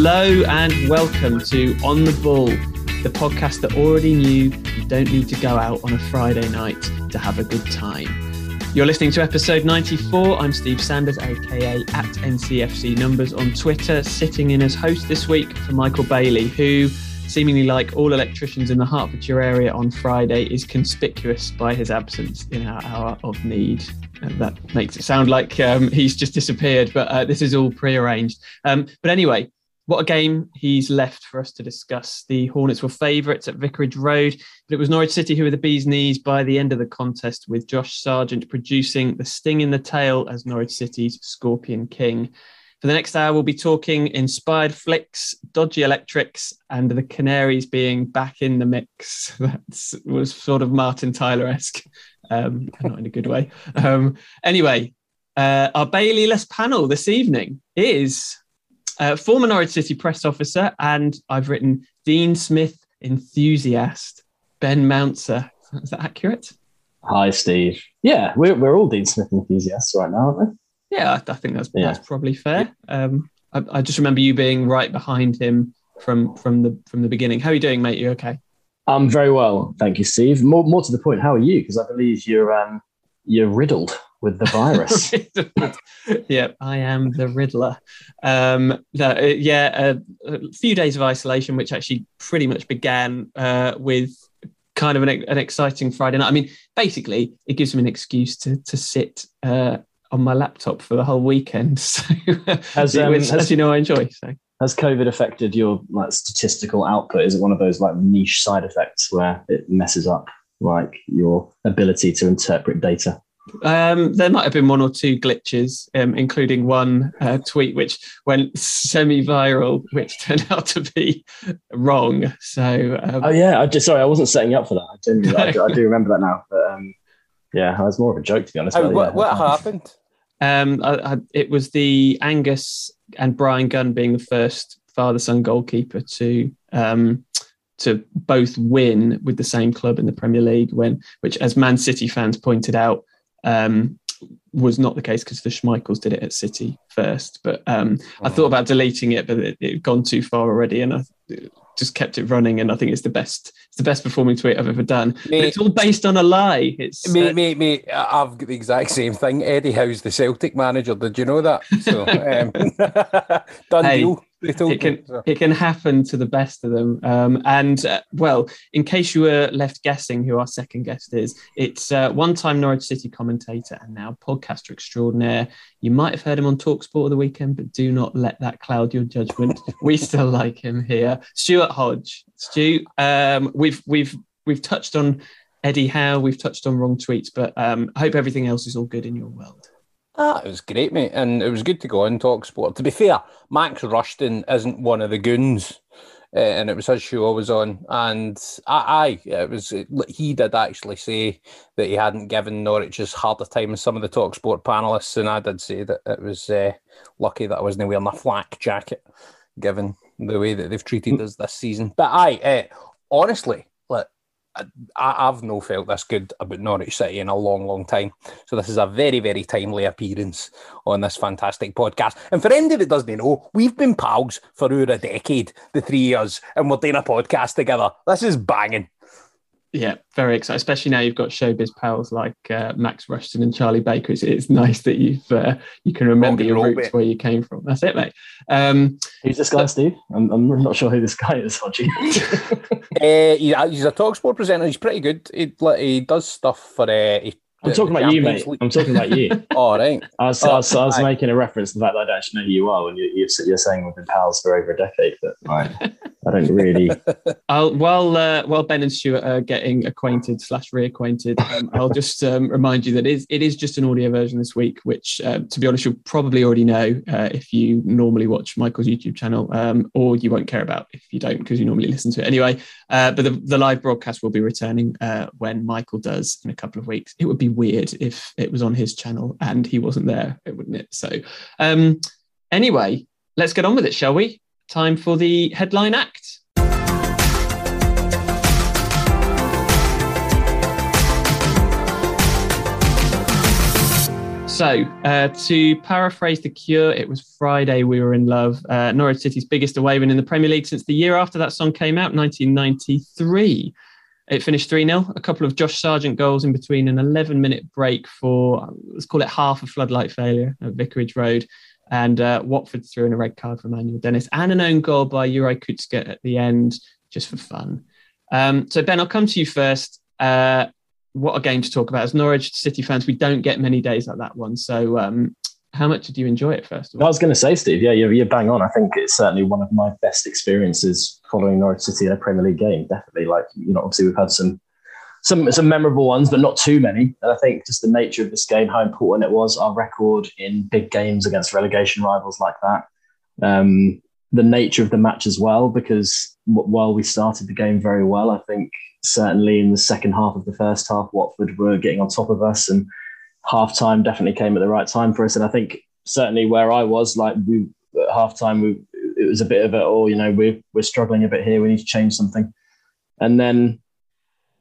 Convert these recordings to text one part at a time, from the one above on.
Hello and welcome to On the Ball, the podcast that already knew you don't need to go out on a Friday night to have a good time. You're listening to episode 94. I'm Steve Sanders, aka at NCFC Numbers on Twitter, sitting in as host this week for Michael Bailey, who, seemingly like all electricians in the Hertfordshire area on Friday, is conspicuous by his absence in our hour of need. Uh, that makes it sound like um, he's just disappeared, but uh, this is all prearranged. Um, but anyway, what a game he's left for us to discuss. The Hornets were favourites at Vicarage Road, but it was Norwich City who were the bee's knees by the end of the contest, with Josh Sargent producing the sting in the tail as Norwich City's Scorpion King. For the next hour, we'll be talking inspired flicks, dodgy electrics, and the Canaries being back in the mix. That was sort of Martin Tyler esque, um, not in a good way. Um, anyway, uh, our Baileyless panel this evening is uh, former Norwich City press officer, and I've written Dean Smith enthusiast, Ben Mouncer. Is that accurate? Hi, Steve. Yeah, we're, we're all Dean Smith enthusiasts right now, aren't we? Yeah, I, I think that's, yeah. that's probably fair. Um, I, I, just remember you being right behind him from from the from the beginning. How are you doing, mate? You okay? I'm very well, thank you, Steve. More more to the point, how are you? Because I believe you're um, you're riddled with the virus. yeah, I am the Riddler. Um, uh, yeah, a, a, few days of isolation, which actually pretty much began uh, with kind of an, an, exciting Friday night. I mean, basically, it gives me an excuse to to sit uh, on my laptop for the whole weekend. So, as, um, which, as you know, I enjoy. So. Has COVID affected your like statistical output? Is it one of those like niche side effects where it messes up like your ability to interpret data? Um, there might have been one or two glitches, um, including one uh, tweet which went semi-viral, which turned out to be wrong. So, um, oh yeah, I just sorry, I wasn't setting up for that. I, genuinely, I, do, I do remember that now, but um, yeah, it was more of a joke to be honest. Oh, what, yeah. what happened? Um, I, I, it was the Angus and Bryan Gunn being the first father-son goalkeeper to um, to both win with the same club in the Premier League. When, which, as Man City fans pointed out, um, was not the case because the Schmeichels did it at City first. But um, oh. I thought about deleting it, but it had gone too far already, and I just kept it running. And I think it's the best, it's the best performing tweet I've ever done. Mate, it's all based on a lie. It's mate, uh, mate, mate. I've got the exact same thing. Eddie Howe's the Celtic manager. Did you know that? So um, done hey, deal it can so. it can happen to the best of them. Um, and uh, well, in case you were left guessing who our second guest is, it's uh, one-time Norwich City commentator and now podcaster extraordinaire. You might have heard him on Talksport of the weekend, but do not let that cloud your judgment. we still like him here, Stuart Hodge. Stu, um, we've we've we've touched on Eddie Howe, we've touched on wrong tweets, but um, I hope everything else is all good in your world. Ah, it was great, mate, and it was good to go on talk sport. To be fair, Max Rushton isn't one of the goons, uh, and it was his show I was on, and I, I it was he did actually say that he hadn't given Norwich as hard a time as some of the talk sport panelists, and I did say that it was uh, lucky that I wasn't wearing a flak jacket, given the way that they've treated us this season. But I, uh, honestly, I, have no felt this good about Norwich City in a long, long time. So this is a very, very timely appearance on this fantastic podcast. And for anybody that doesn't know, we've been pals for over a decade, the three years, and we're doing a podcast together. This is banging. Yeah, very excited, especially now you've got showbiz pals like uh, Max Rushton and Charlie Baker. It's, it's nice that you've uh, you can remember your roots bit. where you came from. That's it, mate. Um, Who's this guy, Steve? I'm, I'm not sure who this guy is, Hodgie. uh, he, he's a talk sport presenter. He's pretty good. He, he does stuff for. Uh, he I'm talking about you, mate. I'm talking about you. All right. I was, I was, I was making a reference to the fact that I don't actually know who you are when you, are saying we've been pals for over a decade, but right, I don't really. I'll, while uh, while Ben and Stuart are getting acquainted slash reacquainted, um, I'll just um, remind you that it is, it is just an audio version this week, which, uh, to be honest, you'll probably already know uh, if you normally watch Michael's YouTube channel, um, or you won't care about if you don't because you normally listen to it anyway. Uh, but the, the live broadcast will be returning uh, when Michael does in a couple of weeks. It would be weird if it was on his channel and he wasn't there, wouldn't it? So, um, anyway, let's get on with it, shall we? Time for the headline act. So, uh, to paraphrase The Cure, it was Friday we were in love. Uh, Norwich City's biggest away win in the Premier League since the year after that song came out, 1993. It finished 3 0, a couple of Josh Sargent goals in between an 11 minute break for, let's call it half a floodlight failure at Vicarage Road. And uh, Watford threw in a red card for Emmanuel Dennis and an own goal by Juraj Kucka at the end, just for fun. Um, so, Ben, I'll come to you first. Uh, what a game to talk about. As Norwich City fans, we don't get many days like that one. So, um, how much did you enjoy it first of all? I was going to say, Steve, yeah, you're, you're, bang on. I think it's certainly one of my best experiences following Norwich City in a Premier League game. Definitely, like you know, obviously we've had some some some memorable ones, but not too many. And I think just the nature of this game, how important it was, our record in big games against relegation rivals like that, um, the nature of the match as well. Because while we started the game very well, I think certainly in the second half of the first half, Watford were getting on top of us, and half time definitely came at the right time for us. And I think certainly where I was, like we at half time, we it was a bit of a oh, you know, we're we're struggling a bit here. We need to change something. And then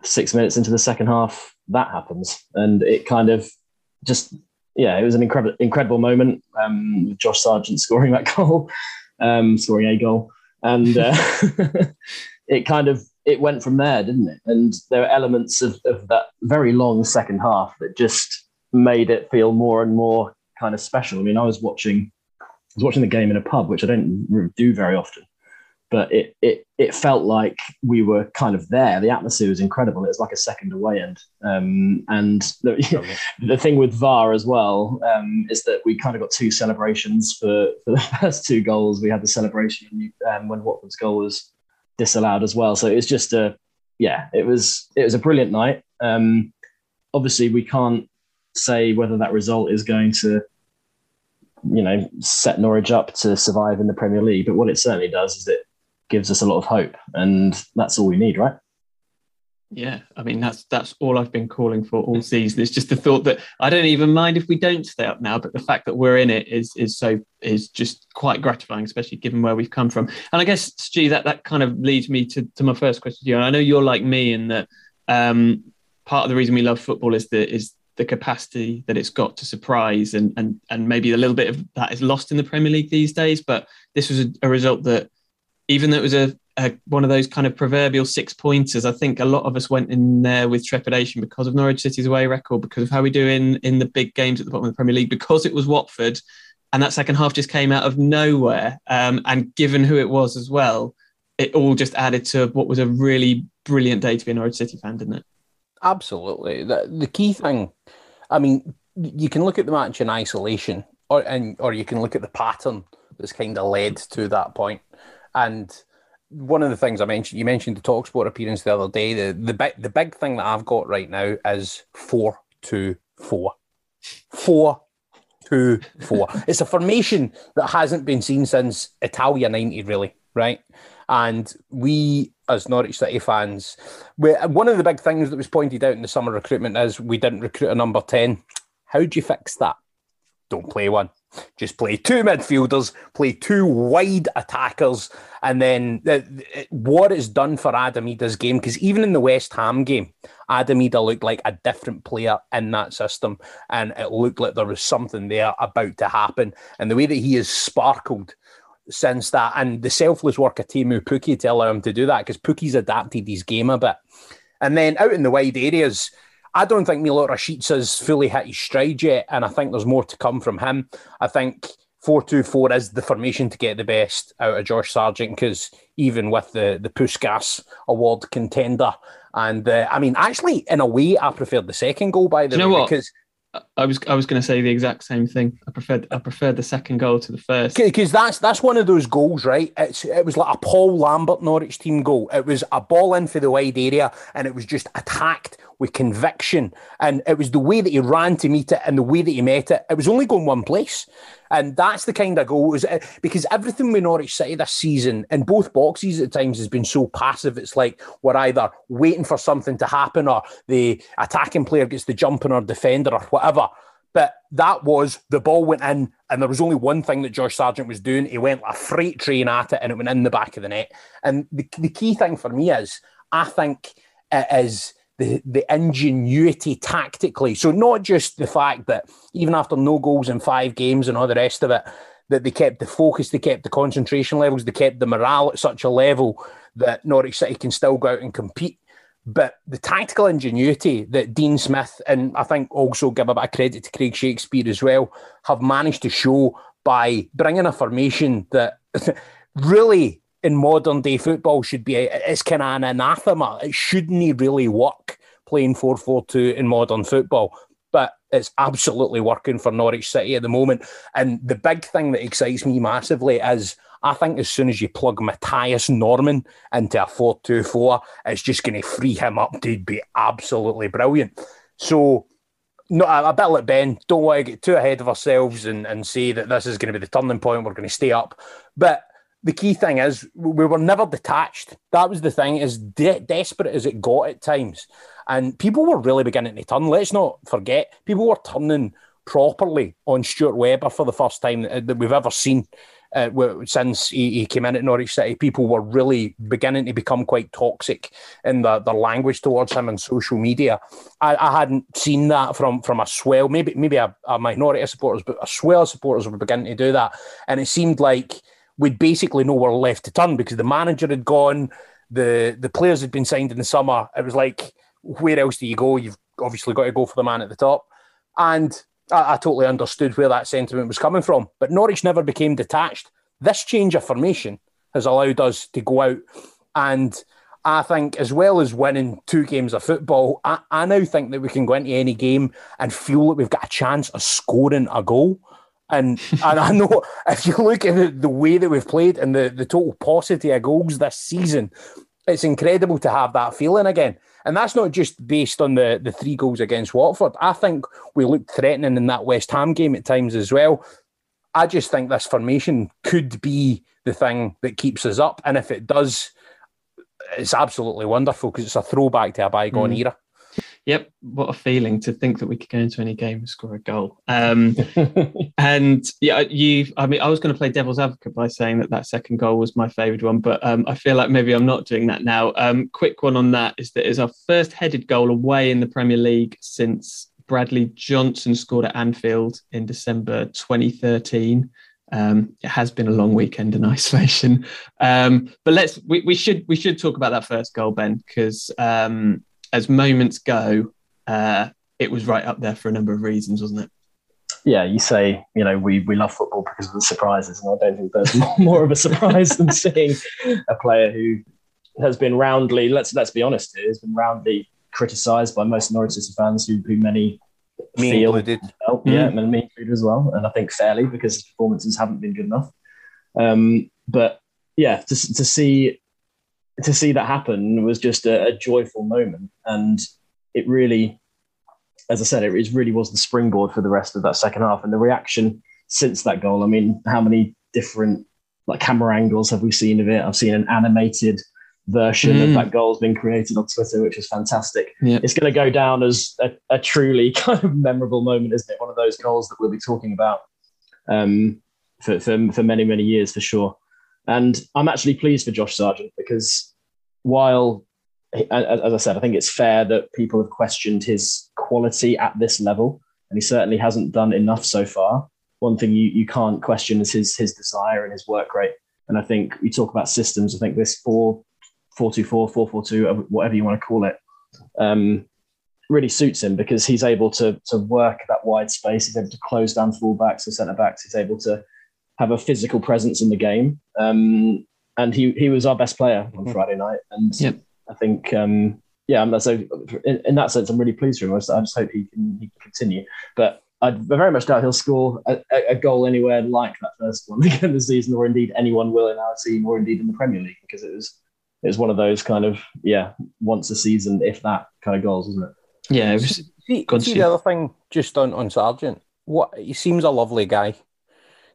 six minutes into the second half, that happens, and it kind of just yeah, it was an incredible incredible moment. Um, Josh Sargent scoring that goal, um, scoring a goal, and uh, it kind of it went from there, didn't it? And there are elements of, of that very long second half that just made it feel more and more kind of special. I mean, I was watching, I was watching the game in a pub, which I don't do very often, but it it it felt like we were kind of there. The atmosphere was incredible. It was like a second away end. Um, and the, the thing with VAR as well um, is that we kind of got two celebrations for, for the first two goals. We had the celebration um, when Watford's goal was disallowed as well. So it was just a yeah, it was it was a brilliant night. Um, obviously, we can't say whether that result is going to you know set Norwich up to survive in the Premier League, but what it certainly does is it gives us a lot of hope, and that's all we need, right? Yeah, I mean that's that's all I've been calling for all season. It's just the thought that I don't even mind if we don't stay up now, but the fact that we're in it is is so is just quite gratifying, especially given where we've come from. And I guess, Stu, that that kind of leads me to, to my first question to you. And I know you're like me in that um, part of the reason we love football is the is the capacity that it's got to surprise, and and and maybe a little bit of that is lost in the Premier League these days. But this was a, a result that, even though it was a a, one of those kind of proverbial six pointers. I think a lot of us went in there with trepidation because of Norwich City's away record, because of how we do in in the big games at the bottom of the Premier League, because it was Watford, and that second half just came out of nowhere. Um, and given who it was as well, it all just added to what was a really brilliant day to be a Norwich City fan, didn't it? Absolutely. The, the key thing, I mean, you can look at the match in isolation, or and or you can look at the pattern that's kind of led to that point, and one of the things I mentioned, you mentioned the Talksport appearance the other day. The the big the big thing that I've got right now is four two four, four two four. it's a formation that hasn't been seen since Italia ninety, really, right? And we, as Norwich City fans, we, one of the big things that was pointed out in the summer recruitment is we didn't recruit a number ten. How do you fix that? Don't play one. Just play two midfielders, play two wide attackers, and then the, the, what it's done for Adam Idah's game, because even in the West Ham game, Adam Idah looked like a different player in that system, and it looked like there was something there about to happen. And the way that he has sparkled since that, and the selfless work of Teemu Pukki to allow him to do that, because Pukki's adapted his game a bit. And then out in the wide areas, I don't think Milot Rashica has fully hit his stride yet, and I think there's more to come from him. I think 4-2-4 is the formation to get the best out of Josh Sargent because even with the the Puskas Award contender, and uh, I mean, actually, in a way, I preferred the second goal by the way what? because I was I was going to say the exact same thing. I preferred I preferred the second goal to the first because that's that's one of those goals, right? It's it was like a Paul Lambert Norwich team goal. It was a ball in for the wide area, and it was just attacked with conviction. And it was the way that he ran to meet it and the way that he met it. It was only going one place. And that's the kind of goal was uh, because everything with Norwich City this season in both boxes at times has been so passive. It's like we're either waiting for something to happen or the attacking player gets the jumping or defender or whatever. But that was the ball went in, and there was only one thing that Josh Sargent was doing. He went a freight train at it, and it went in the back of the net. And the, the key thing for me is, I think it is the the ingenuity tactically. So not just the fact that even after no goals in five games and all the rest of it, that they kept the focus, they kept the concentration levels, they kept the morale at such a level that Norwich City can still go out and compete. But the tactical ingenuity that Dean Smith and I think also give a bit of credit to Craig Shakespeare as well have managed to show by bringing a formation that really in modern day football should be it's kind of an anathema. It shouldn't really work playing 4 4 2 in modern football but it's absolutely working for Norwich City at the moment. And the big thing that excites me massively is I think as soon as you plug Mathias Normann into a 4 2 4, it's just going to free him up to be absolutely brilliant. So, no, a bit like Ben, don't want to get too ahead of ourselves and, and say that this is going to be the turning point, we're going to stay up. But the key thing is we were never detached. That was the thing, as de- desperate as it got at times. And people were really beginning to turn. Let's not forget, people were turning properly on Stuart Webber for the first time that, that we've ever seen uh, since he, he, came in at Norwich City. People were really beginning to become quite toxic in the, language towards him on social media. I, I, hadn't seen that from from a swell, maybe maybe a, a minority of supporters, but a swell of supporters were beginning to do that. And it seemed like we'd basically nowhere left to turn because the manager had gone, the the players had been signed in the summer. It was like where else do you go? You've obviously got to go for the man at the top. And I, I, totally understood where that sentiment was coming from. But Norwich never became detached. This change of formation has allowed us to go out and I think, as well as winning two games of football, I, I now think that we can go into any game and feel that we've got a chance of scoring a goal. And and I know if you look at the, the way that we've played and the, the total paucity of goals this season, it's incredible to have that feeling again. And that's not just based on the, the three goals against Watford. I think we looked threatening in that West Ham game at times as well. I just think this formation could be the thing that keeps us up. And if it does, it's absolutely wonderful because it's a throwback to a bygone mm. era. Yep, what a feeling to think that we could go into any game and score a goal. Um, and yeah, you. I mean, I was going to play devil's advocate by saying that that second goal was my favourite one, but um, I feel like maybe I'm not doing that now. Um, quick one on that is that it's our first headed goal away in the Premier League since Bradley Johnson scored at Anfield in December 2013. Um, it has been a long weekend in isolation, um, but let's we, we should we should talk about that first goal, Ben, because um, as moments go, uh, it was right up there for a number of reasons, wasn't it? Yeah, you say you know we we love football because of the surprises, and I don't think there's more of a surprise than seeing a player who has been roundly let's let's be honest, has been roundly criticised by most Norwich City fans, who, who many me feel included. Felt, mm. Yeah, and me included as well, and I think fairly because his performances haven't been good enough. Um, but yeah, to to see to see that happen was just a, a joyful moment, and it really, as I said, it, it really was the springboard for the rest of that second half, and the reaction since that goal. I mean, how many different like camera angles have we seen of it? I've seen an animated version mm. of that goal has been created on Twitter, which is fantastic. Yep. It's going to go down as a, a, truly kind of memorable moment, isn't it? One of those goals that we'll be talking about um, for, for, for many, many years for sure. And I'm actually pleased for Josh Sargent because while, as I said, I think it's fair that people have questioned his quality at this level, and he certainly hasn't done enough so far. One thing you, you can't question is his his desire and his work rate. And I think we talk about systems. I think this 4 4 2 4, 4 4 2, whatever you want to call it, um, really suits him because he's able to, to work that wide space. He's able to close down fullbacks and centre backs. He's able to have a physical presence in the game. Um, and he he was our best player on mm-hmm. Friday night. And yep. I think, um, yeah, so in, in, that sense, I'm really pleased for him. I just, I just hope he can, he can continue. But I very much doubt he'll score a, a, goal anywhere like that first one again this season, or indeed anyone will in our team, or indeed in the Premier League, because it was it was one of those kind of yeah once a season, if that kind of goals, wasn't it? Yeah, it was. See, see the other thing, just on on Sargent, what he seems a lovely guy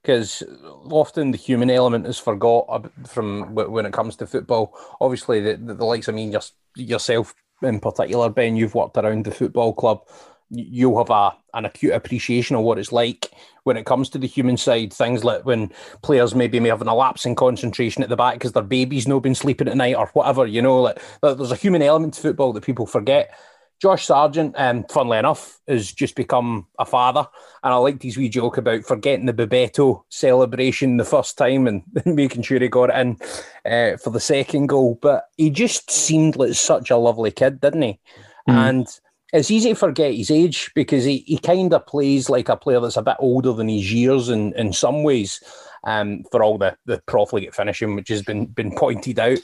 because often the human element is forgot from when it comes to football. Obviously, the, the, the likes, I mean, just yourself in particular, Ben, you've worked around the football club. You'll have a an acute appreciation of what it's like when it comes to the human side. Things like when players maybe may have an lapse in concentration at the back because their baby's not been sleeping at night or whatever. You know, like there's a human element to football that people forget. Josh Sargent, um, funnily enough, has just become a father, and I liked his wee joke about forgetting the Bebeto celebration the first time and making sure he got it in uh, for the second goal. But he just seemed like such a lovely kid, didn't he? Mm. And it's easy to forget his age because he, he kind of plays like a player that's a bit older than his years in, in some ways um, for all the, the profligate finishing, which has been, been pointed out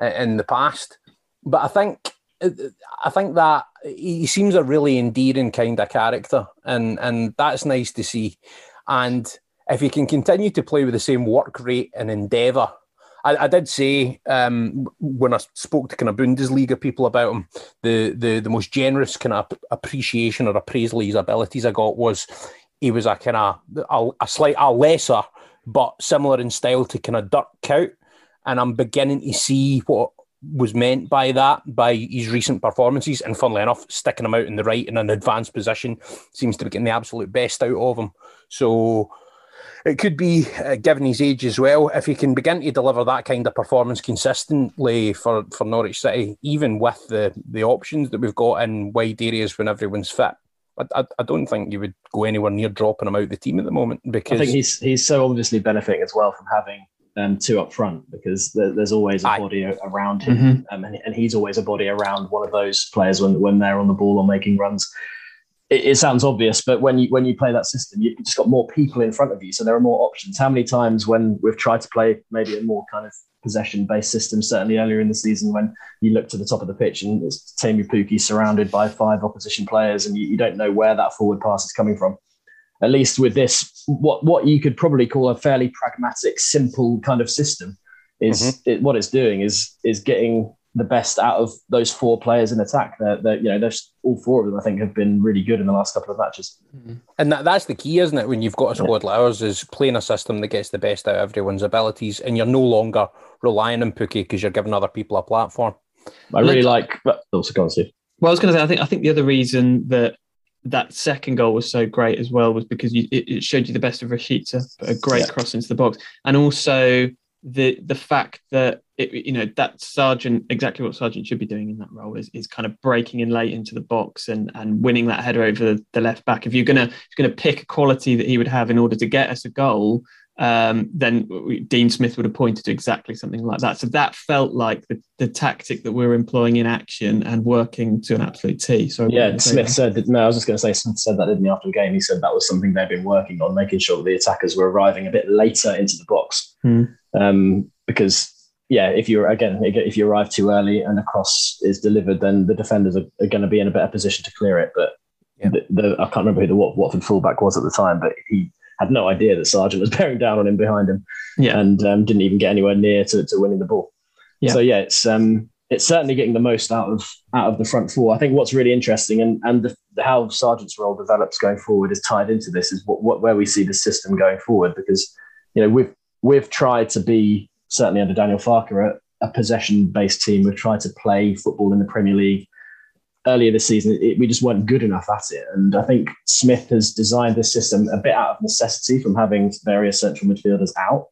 uh, in the past. But I think I think that he seems a really endearing kind of character, and and that's nice to see. And if he can continue to play with the same work rate and endeavour, I, I, did say um, when I spoke to kind of Bundesliga people about him, the the the most generous kind of appreciation or appraisal of his abilities I got was he was a kind of a, a slight a lesser but similar in style to kind of Dirk Kuyt, and I'm beginning to see what was meant by that by his recent performances. And funnily enough, sticking him out in the right in an advanced position seems to be getting the absolute best out of him. So it could be, uh, given his age as well, if he can begin to deliver that kind of performance consistently for, for Norwich City, even with the, the options that we've got in wide areas when everyone's fit. I, I, I don't think you would go anywhere near dropping him out the team at the moment because I think he's he's so obviously benefiting as well from having um, two up front because there, there's always a Aye. body around him, mm-hmm. um, and, and, he's always a body around one of those players when when they're on the ball or making runs. It, it, sounds obvious, but when you when you play that system, you've just got more people in front of you, so there are more options. How many times when we've tried to play maybe a more kind of possession based system, certainly earlier in the season when you look to the top of the pitch and it's Teemu Pukki surrounded by five opposition players and you, you don't know where that forward pass is coming from at least with this, what what you could probably call a fairly pragmatic, simple kind of system, is mm-hmm. it, what it's doing is is getting the best out of those four players in attack. They're, they're, you know, there's all four of them. I think have been really good in the last couple of matches. Mm-hmm. And that, that's the key, isn't it? When you've got a squad yeah. like ours, is playing a system that gets the best out of everyone's abilities, and you're no longer relying on Pukki because you're giving other people a platform. I really like. Also, go on, Steve. Well, I was going to say, I think I think the other reason that that second goal was so great as well was because you, it, it, showed you the best of Rashica, a great yeah. cross into the box, and also the the fact that it, you know that Sargent exactly what Sargent should be doing in that role is, is kind of breaking in late into the box and and winning that header over the, the left back. If you're gonna if you're gonna pick a quality that he would have in order to get us a goal, um, then Dean Smith would have pointed to exactly something like that. So that felt like the, the tactic that we're employing in action and working to an absolute T. So yeah, Smith said that, no, I was just going to say Smith said that didn't he after the game. He said that was something they've been working on, making sure that the attackers were arriving a bit later into the box. Hmm. Um, because yeah, if you're again if you arrive too early and a cross is delivered, then the defenders are, are going to be in a better position to clear it. But yeah. the, the, I can't remember who the Watford fullback was at the time, but he had no idea that Sargent was bearing down on him behind him, yeah. and um, didn't even get anywhere near to, to winning the ball. Yeah. So yeah, it's um, it's certainly getting the most out of out of the front four. I think what's really interesting and and the, the, how Sargent's role develops going forward is tied into this is what, what where we see the system going forward because you know we've we've tried to be certainly under Daniel Farke a, a possession based team. We've tried to play football in the Premier League earlier this season, it, we just weren't good enough at it. And I think Smith has designed this system a bit out of necessity from having various central midfielders out.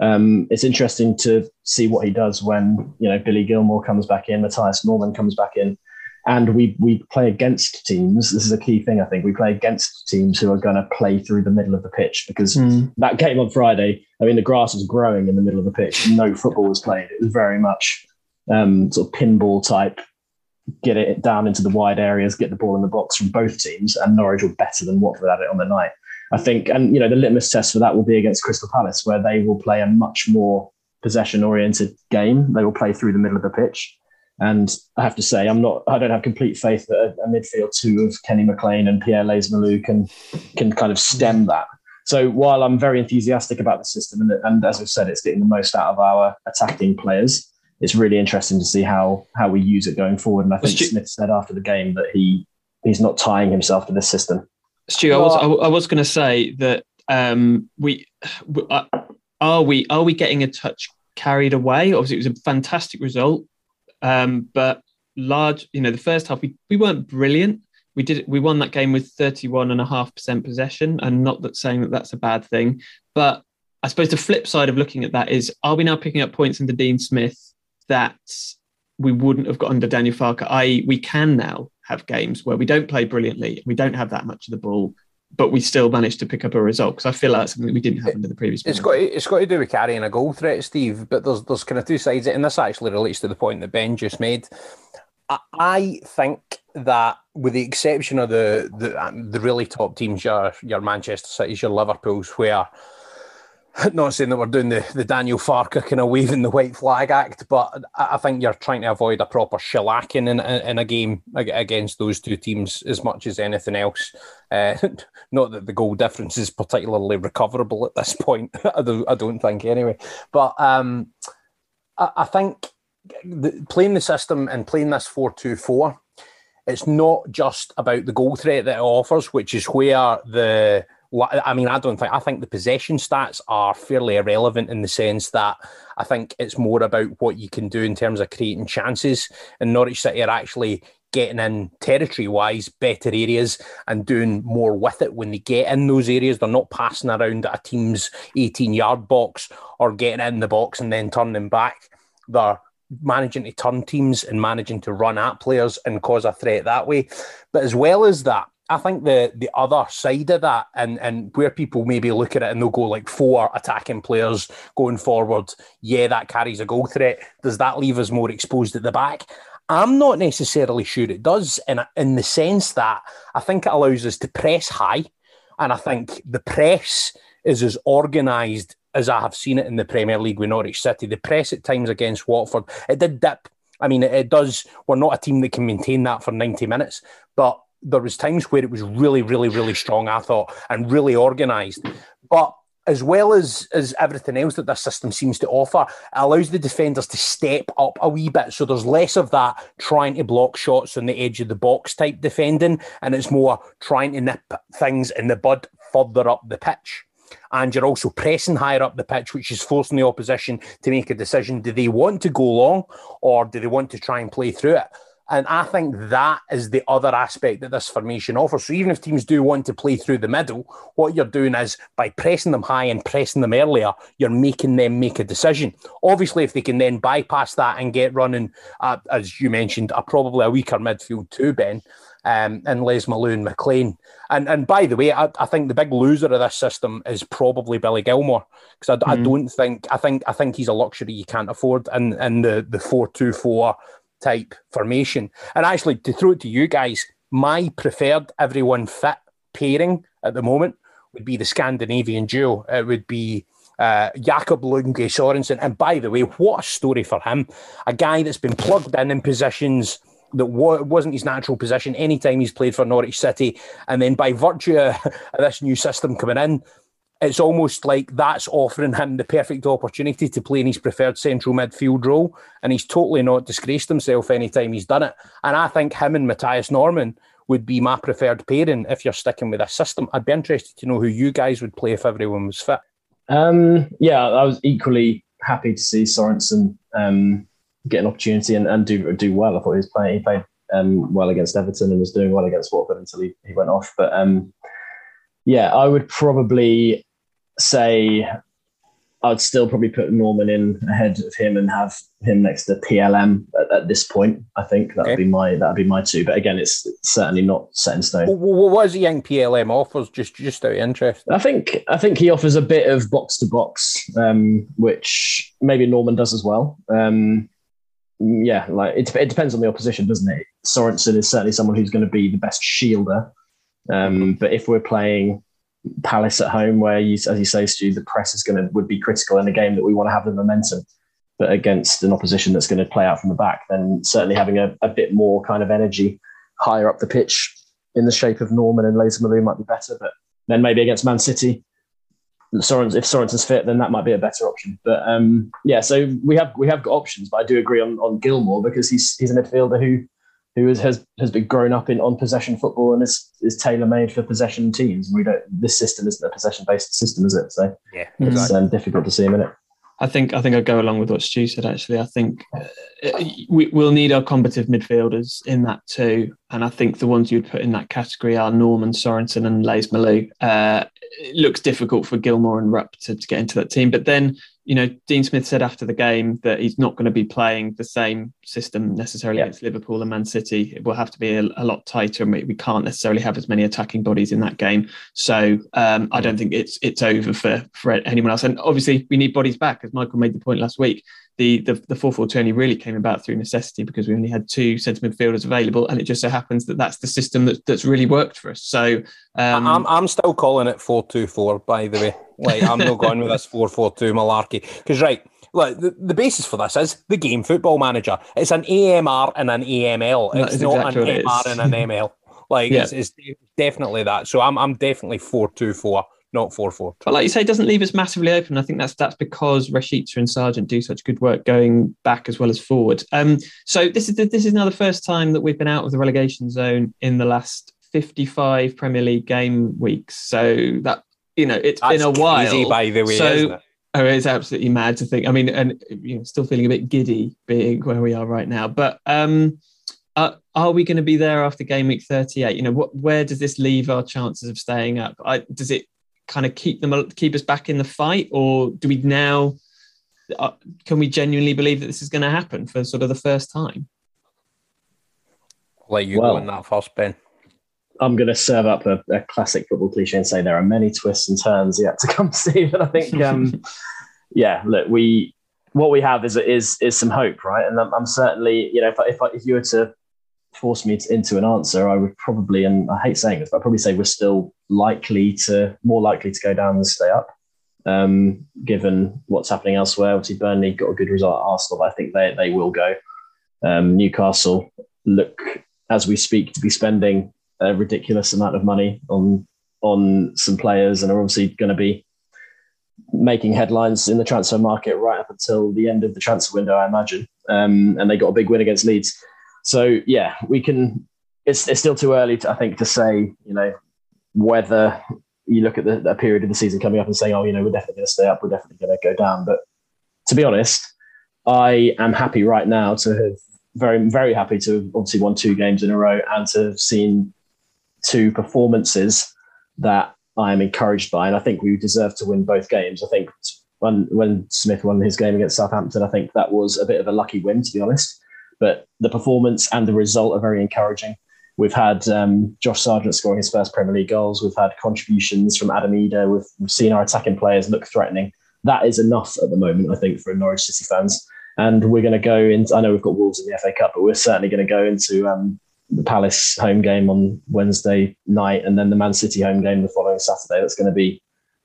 Um, it's interesting to see what he does when you know Billy Gilmour comes back in, Mathias Normann comes back in, and we we play against teams. This is a key thing, I think. We play against teams who are going to play through the middle of the pitch because mm. that game on Friday, I mean, the grass was growing in the middle of the pitch. No football was played. It was very much um, sort of pinball type get it down into the wide areas, get the ball in the box from both teams, and Norwich were better than Watford at it on the night. I think, and you know, the litmus test for that will be against Crystal Palace, where they will play a much more possession-oriented game. They will play through the middle of the pitch, and I have to say, I'm not, I don't have complete faith that a, a midfield two of Kenny McLean and Pierre Lees-Melou can can kind of stem that. So while I'm very enthusiastic about the system, and, and as I've said, it's getting the most out of our attacking players it's really interesting to see how how we use it going forward. And I think Stu- Smith said after the game that he he's not tying himself to this system. Stu, I was I, was going to say that um, we uh, are we are we getting a touch carried away? Obviously, it was a fantastic result, um, but large. You know, the first half we we weren't brilliant. We did we won that game with thirty one and a half percent possession, and not that saying that that's a bad thing, but I suppose the flip side of looking at that is: are we now picking up points under Dean Smith that we wouldn't have got under Daniel Farke. I we can now have games where we don't play brilliantly, we don't have that much of the ball, but we still manage to pick up a result because I feel like that's something we didn't have under the previous. It's got it's got to do with carrying a goal threat, Steve. But there's there's kind of two sides, it and this actually relates to the point that Ben just made. I, I think that, with the exception of the the, the really top teams, your your Manchester Cities, your Liverpool's, where not saying that we're doing the, the Daniel Farke kind of waving the white flag act, but I think you're trying to avoid a proper shellacking in, in, a game against those two teams as much as anything else. Uh, not that the goal difference is particularly recoverable at this point. I, don't, I don't think anyway. But um, I, I, think the, playing the system and playing this 4 2 4, it's not just about the goal threat that it offers, which is where the I mean, I don't think I think the possession stats are fairly irrelevant in the sense that I think it's more about what you can do in terms of creating chances. And Norwich City are actually getting in territory wise better areas and doing more with it when they get in those areas. They're not passing around a team's 18 yard box or getting in the box and then turning back. They're managing to turn teams and managing to run at players and cause a threat that way. But as well as that, I think the the other side of that, and and where people maybe look at it and they'll go like four attacking players going forward, yeah, that carries a goal threat. Does that leave us more exposed at the back? I'm not necessarily sure it does, in in the sense that I think it allows us to press high, and I think the press is as organised as I have seen it in the Premier League with Norwich City. The press at times against Watford, it did dip. I mean, it, it does. We're not a team that can maintain that for 90 minutes, but there was times where it was really, really, really strong. I thought and really organised, but as well as as everything else that this system seems to offer, it allows the defenders to step up a wee bit. So there's less of that trying to block shots on the edge of the box type defending, and it's more trying to nip things in the bud further up the pitch. And you're also pressing higher up the pitch, which is forcing the opposition to make a decision. Do they want to go long or do they want to try and play through it? And I think that is the other aspect that this formation offers. So even if teams do want to play through the middle, what you're doing is by pressing them high and pressing them earlier, you're making them make a decision. Obviously, if they can then bypass that and get running, uh, as you mentioned, a probably a weaker midfield too, Ben, um, and Lees-Melou and McLean. And and by the way, I, I, think the big loser of this system is probably Billy Gilmour because I, mm-hmm. I, don't think I think I think he's a luxury you can't afford. And and the the four two four type formation. And actually, to throw it to you guys, my preferred everyone fit pairing at the moment would be the Scandinavian duo. It would be uh, Jacob Lungi Sorensen. And by the way, what a story for him. A guy that's been plugged in in positions that wasn't his natural position anytime he's played for Norwich City. And then by virtue of this new system coming in, it's almost like that's offering him the perfect opportunity to play in his preferred central midfield role. And he's totally not disgraced himself anytime he's done it. And I think him and Mathias Normann would be my preferred pairing if you're sticking with a system. I'd be interested to know who you guys would play if everyone was fit. Um, yeah, I was equally happy to see Sorensen um, get an opportunity and, and do do well. I thought he was playing, he played um, well against Everton and was doing well against Watford until he, he went off. But um, yeah, I would probably say I'd still probably put Normann in ahead of him and have him next to PLM at, at this point. I think that would okay. be my that would be my two. But again, it's certainly not set in stone. Well, what does young PLM offers? Just just out of interest. I think I think he offers a bit of box to box, um, which maybe Norman does as well. Um, yeah, like it, it depends on the opposition, doesn't it? Sorensen is certainly someone who's going to be the best shielder. Um, but if we're playing Palace at home, where you, as you say, Stu, the press is going to would be critical in a game that we want to have the momentum, but against an opposition that's going to play out from the back, then certainly having a, a bit more kind of energy higher up the pitch in the shape of Normann and Lees-Melou might be better. But then maybe against Man City, Sorens, if Sorensen's fit, then that might be a better option. But um, yeah, so we have we have got options, but I do agree on on Gilmour because he's he's a midfielder who who has has, has been grown up in on possession football and is, is tailor made for possession teams. We don't. This system isn't a possession based system, is it? So yeah, it's um, difficult to see him in it. I think I think I'd go along with what Stu said. Actually, I think uh, we, will need our combative midfielders in that too. and I think the ones you'd put in that category are Normann Sorensen and Lees-Melou. Uh, it looks difficult for Gilmour and Rupp to, to get into that team. But then you know, Dean Smith said after the game that he's not going to be playing the same system necessarily yeah. against Liverpool and Man City. It will have to be a, a lot tighter, and we, we, can't necessarily have as many attacking bodies in that game. So um, I don't think it's it's over for for anyone else. And obviously, we need bodies back, as Michael made the point last week. The the the four four two only really came about through necessity because we only had two centre midfielders available, and it just so happens that that's the system that, that's really worked for us. So um, I'm I'm still calling it four two four. By the way. Like I'm not going with this four four two malarkey because right. Look, the, the basis for this is the game Football Manager. It's an AMR and an AML. It's not exactly an MR and an ML. Like yeah. it's, it's, definitely that. So I'm I'm definitely four two four, not four four. But like you say, it doesn't leave us massively open. I think that's that's because Rashica and Sargent do such good work going back as well as forward. Um, so this is this is now the first time that we've been out of the relegation zone in the last 55 Premier League game weeks. So that you know, it's That's been a while. by the way, so, Oh, it's absolutely mad to think. I mean, and you know, still feeling a bit giddy being where we are right now. But um, uh, are we going to be there after game week 38? You know, what, where does this leave our chances of staying up? I, does it kind of keep them keep us back in the fight, or do we now? Uh, can we genuinely believe that this is going to happen for sort of the first time? Let you well, go in that first, Ben. I'm going to serve up a, a, classic football cliche and say there are many twists and turns yet to come, Steve. And I think, um, yeah, look, we what we have is is is some hope, right? And I'm, I'm certainly, you know, if if, if you were to force me to, into an answer, I would probably, and I hate saying this, but I'd probably say we're still likely to more likely to go down than stay up. Um, given what's happening elsewhere, obviously Burnley got a good result at Arsenal, but I think they they will go. Um, Newcastle look as we speak to be spending a ridiculous amount of money on on some players and are obviously going to be making headlines in the transfer market right up until the end of the transfer window, I imagine. Um, and they got a big win against Leeds. So yeah, we can. It's, it's still too early, to, I think, to say you know whether you look at the, the period of the season coming up and saying, oh, you know, we're definitely going to stay up, we're definitely going to go down. But to be honest, I am happy right now to have very very happy to have obviously won two games in a row and to have seen two performances that I'm encouraged by, and I think we deserve to win both games. I think when when Smith won his game against Southampton, I think that was a bit of a lucky win, to be honest. But the performance and the result are very encouraging. We've had um, Josh Sargent scoring his first Premier League goals. We've had contributions from Adam Idah. We've, we've seen our attacking players look threatening. That is enough at the moment, I think, for Norwich City fans. And we're going to go into, I know we've got Wolves in the FA Cup, but we're certainly going to go into um, the Palace home game on Wednesday night, and then the Man City home game the following Saturday. That's going to be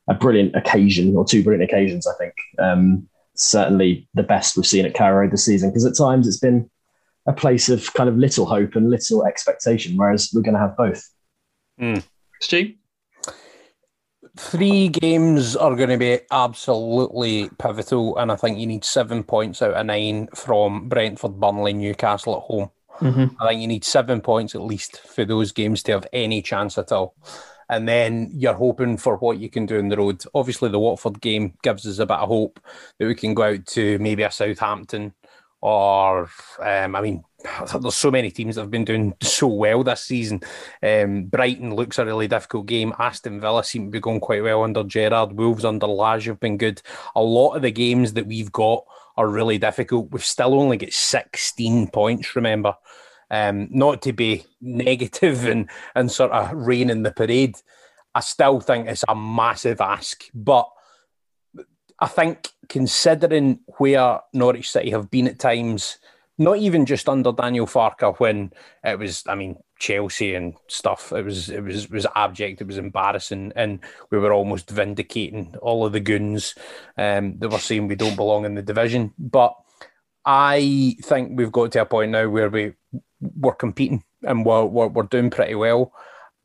a brilliant occasion, or two brilliant occasions, I think. Um, certainly the best we've seen at Carrow this season, because at times it's been a place of kind of little hope and little expectation, whereas we're going to have both. Mm. Stu? Three games are going to be absolutely pivotal, and I think you need seven points out of nine from Brentford, Burnley, Newcastle at home. Mm-hmm. I think you need seven points at least for those games to have any chance at all. And then you're hoping for what you can do in the road. Obviously, the Watford game gives us a bit of hope that we can go out to maybe a Southampton or, um, I mean, there's so many teams that have been doing so well this season. Um, Brighton looks a really difficult game. Aston Villa seem to be going quite well under Gerrard. Wolves under Lage have been good. A lot of the games that we've got are really difficult. We've still only got 16 points, remember. Um, not to be negative and, and sort of rain in the parade, I still think it's a massive ask. But I think considering where Norwich City have been at times, not even just under Daniel Farke when it was, I mean, Chelsea and stuff. It was it was it was abject. It was embarrassing, and we were almost vindicating all of the goons um, that were saying we don't belong in the division. But I think we've got to a point now where we we're competing and we're, we're, we're doing pretty well.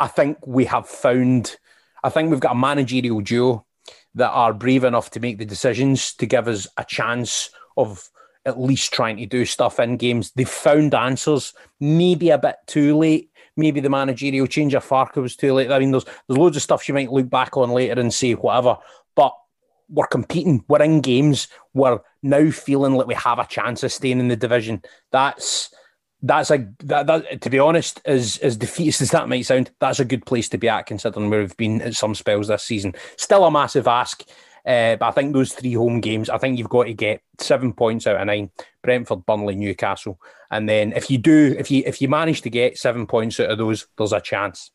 I think we have found. I think we've got a managerial duo that are brave enough to make the decisions to give us a chance of at least trying to do stuff in games. They've found answers, maybe a bit too late. Maybe the managerial change of Farke was too late. I mean, there's there's loads of stuff you might look back on later and say whatever, but we're competing. We're in games. We're now feeling like we have a chance of staying in the division. That's that's a that, that to be honest, as as defeatist as that might sound, that's a good place to be at considering where we've been at some spells this season. Still a massive ask. Uh, but I think those three home games, I think you've got to get seven points out of nine. Brentford, Burnley, Newcastle, and then if you do, if you if you manage to get seven points out of those, there's a chance.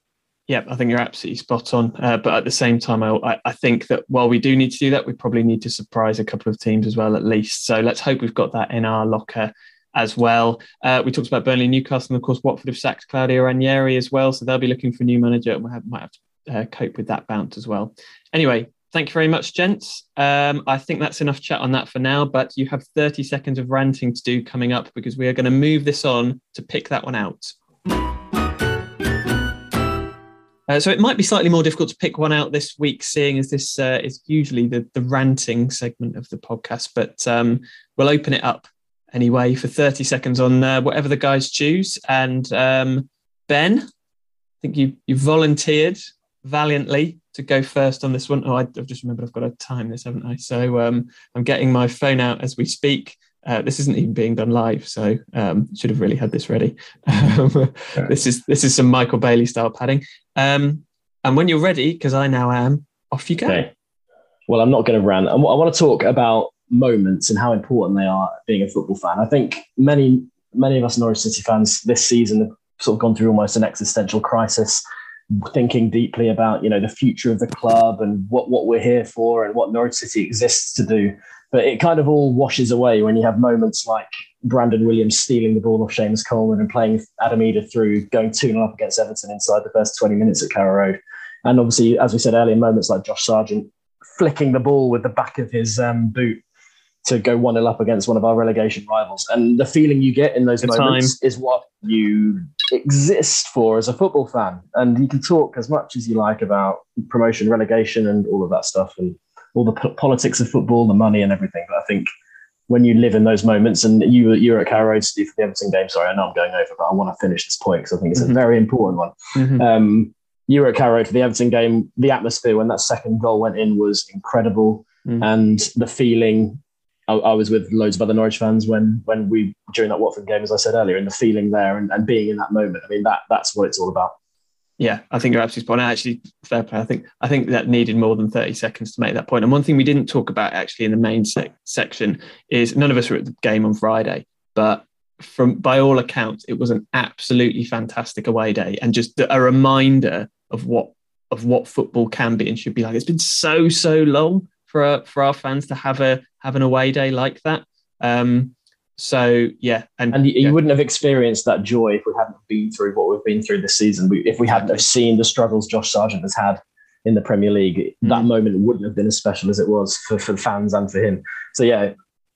Yeah, I think you're absolutely spot on. Uh, but at the same time, I, I think that while we do need to do that, we probably need to surprise a couple of teams as well, at least. So let's hope we've got that in our locker as well. Uh, we talked about Burnley, Newcastle, and of course Watford have sacked Claudio Ranieri as well, so they'll be looking for a new manager, and we might have to uh, cope with that bounce as well. Anyway, thank you very much, gents. Um, I think that's enough chat on that for now, but you have 30 seconds of ranting to do coming up because we are going to move this on to pick that one out. Uh, so it might be slightly more difficult to pick one out this week, seeing as this uh, is usually the, the ranting segment of the podcast. But um, we'll open it up anyway for 30 seconds on uh, whatever the guys choose. And um, Ben, I think you you volunteered valiantly to go first on this one. Oh, I, have just remembered I've got to time this, haven't I? So um, I'm getting my phone out as we speak. Uh, this isn't even being done live, so um, should have really had this ready. Um, this is this is some Michael Bailey style padding. Um, and when you're ready, because I now am, off you go. Okay. Well, I'm not going to rant. I want to talk about moments and how important they are being a football fan. I think many many of us Norwich City fans this season have sort of gone through almost an existential crisis, thinking deeply about you know the future of the club and what what we're here for and what Norwich City exists to do. But it kind of all washes away when you have moments like Brandon Williams stealing the ball off Seamus Coleman and playing Adam Idah through going 2 0 up against Everton inside the first 20 minutes at Carrow Road. And obviously, as we said earlier, moments like Josh Sargent flicking the ball with the back of his um, boot to go 1 0 up against one of our relegation rivals. And the feeling you get in those Good moments time. is what you exist for as a football fan. And you can talk as much as you like about promotion, relegation, and all of that stuff. And all the p- politics of football, the money, and everything. But I think when you live in those moments, and you you were at Carrow Road, Steve, for the Everton game. Sorry, I know I'm going over, but I want to finish this point because I think it's mm-hmm. a very important one. Mm-hmm. Um, you were at Carrow Road for the Everton game. The atmosphere when that second goal went in was incredible, mm-hmm. and the feeling. I, was with loads of other Norwich fans when when we during that Watford game, as I said earlier, and the feeling there and, and being in that moment. I mean, that that's what it's all about. Yeah, I think you're absolutely spot on. Actually, fair play. I think I think that needed more than 30 seconds to make that point. And one thing we didn't talk about actually in the main sec- section is none of us were at the game on Friday, but from by all accounts, it was an absolutely fantastic away day and just a reminder of what of what football can be and should be like. It's been so so long for our, for our fans to have a have an away day like that. Um, so yeah, and, and you, yeah. wouldn't have experienced that joy if we hadn't been through what we've been through this season. We, if we hadn't have seen the struggles Josh Sargent has had in the Premier League, mm. that moment wouldn't have been as special as it was for, for the fans and for him. So yeah,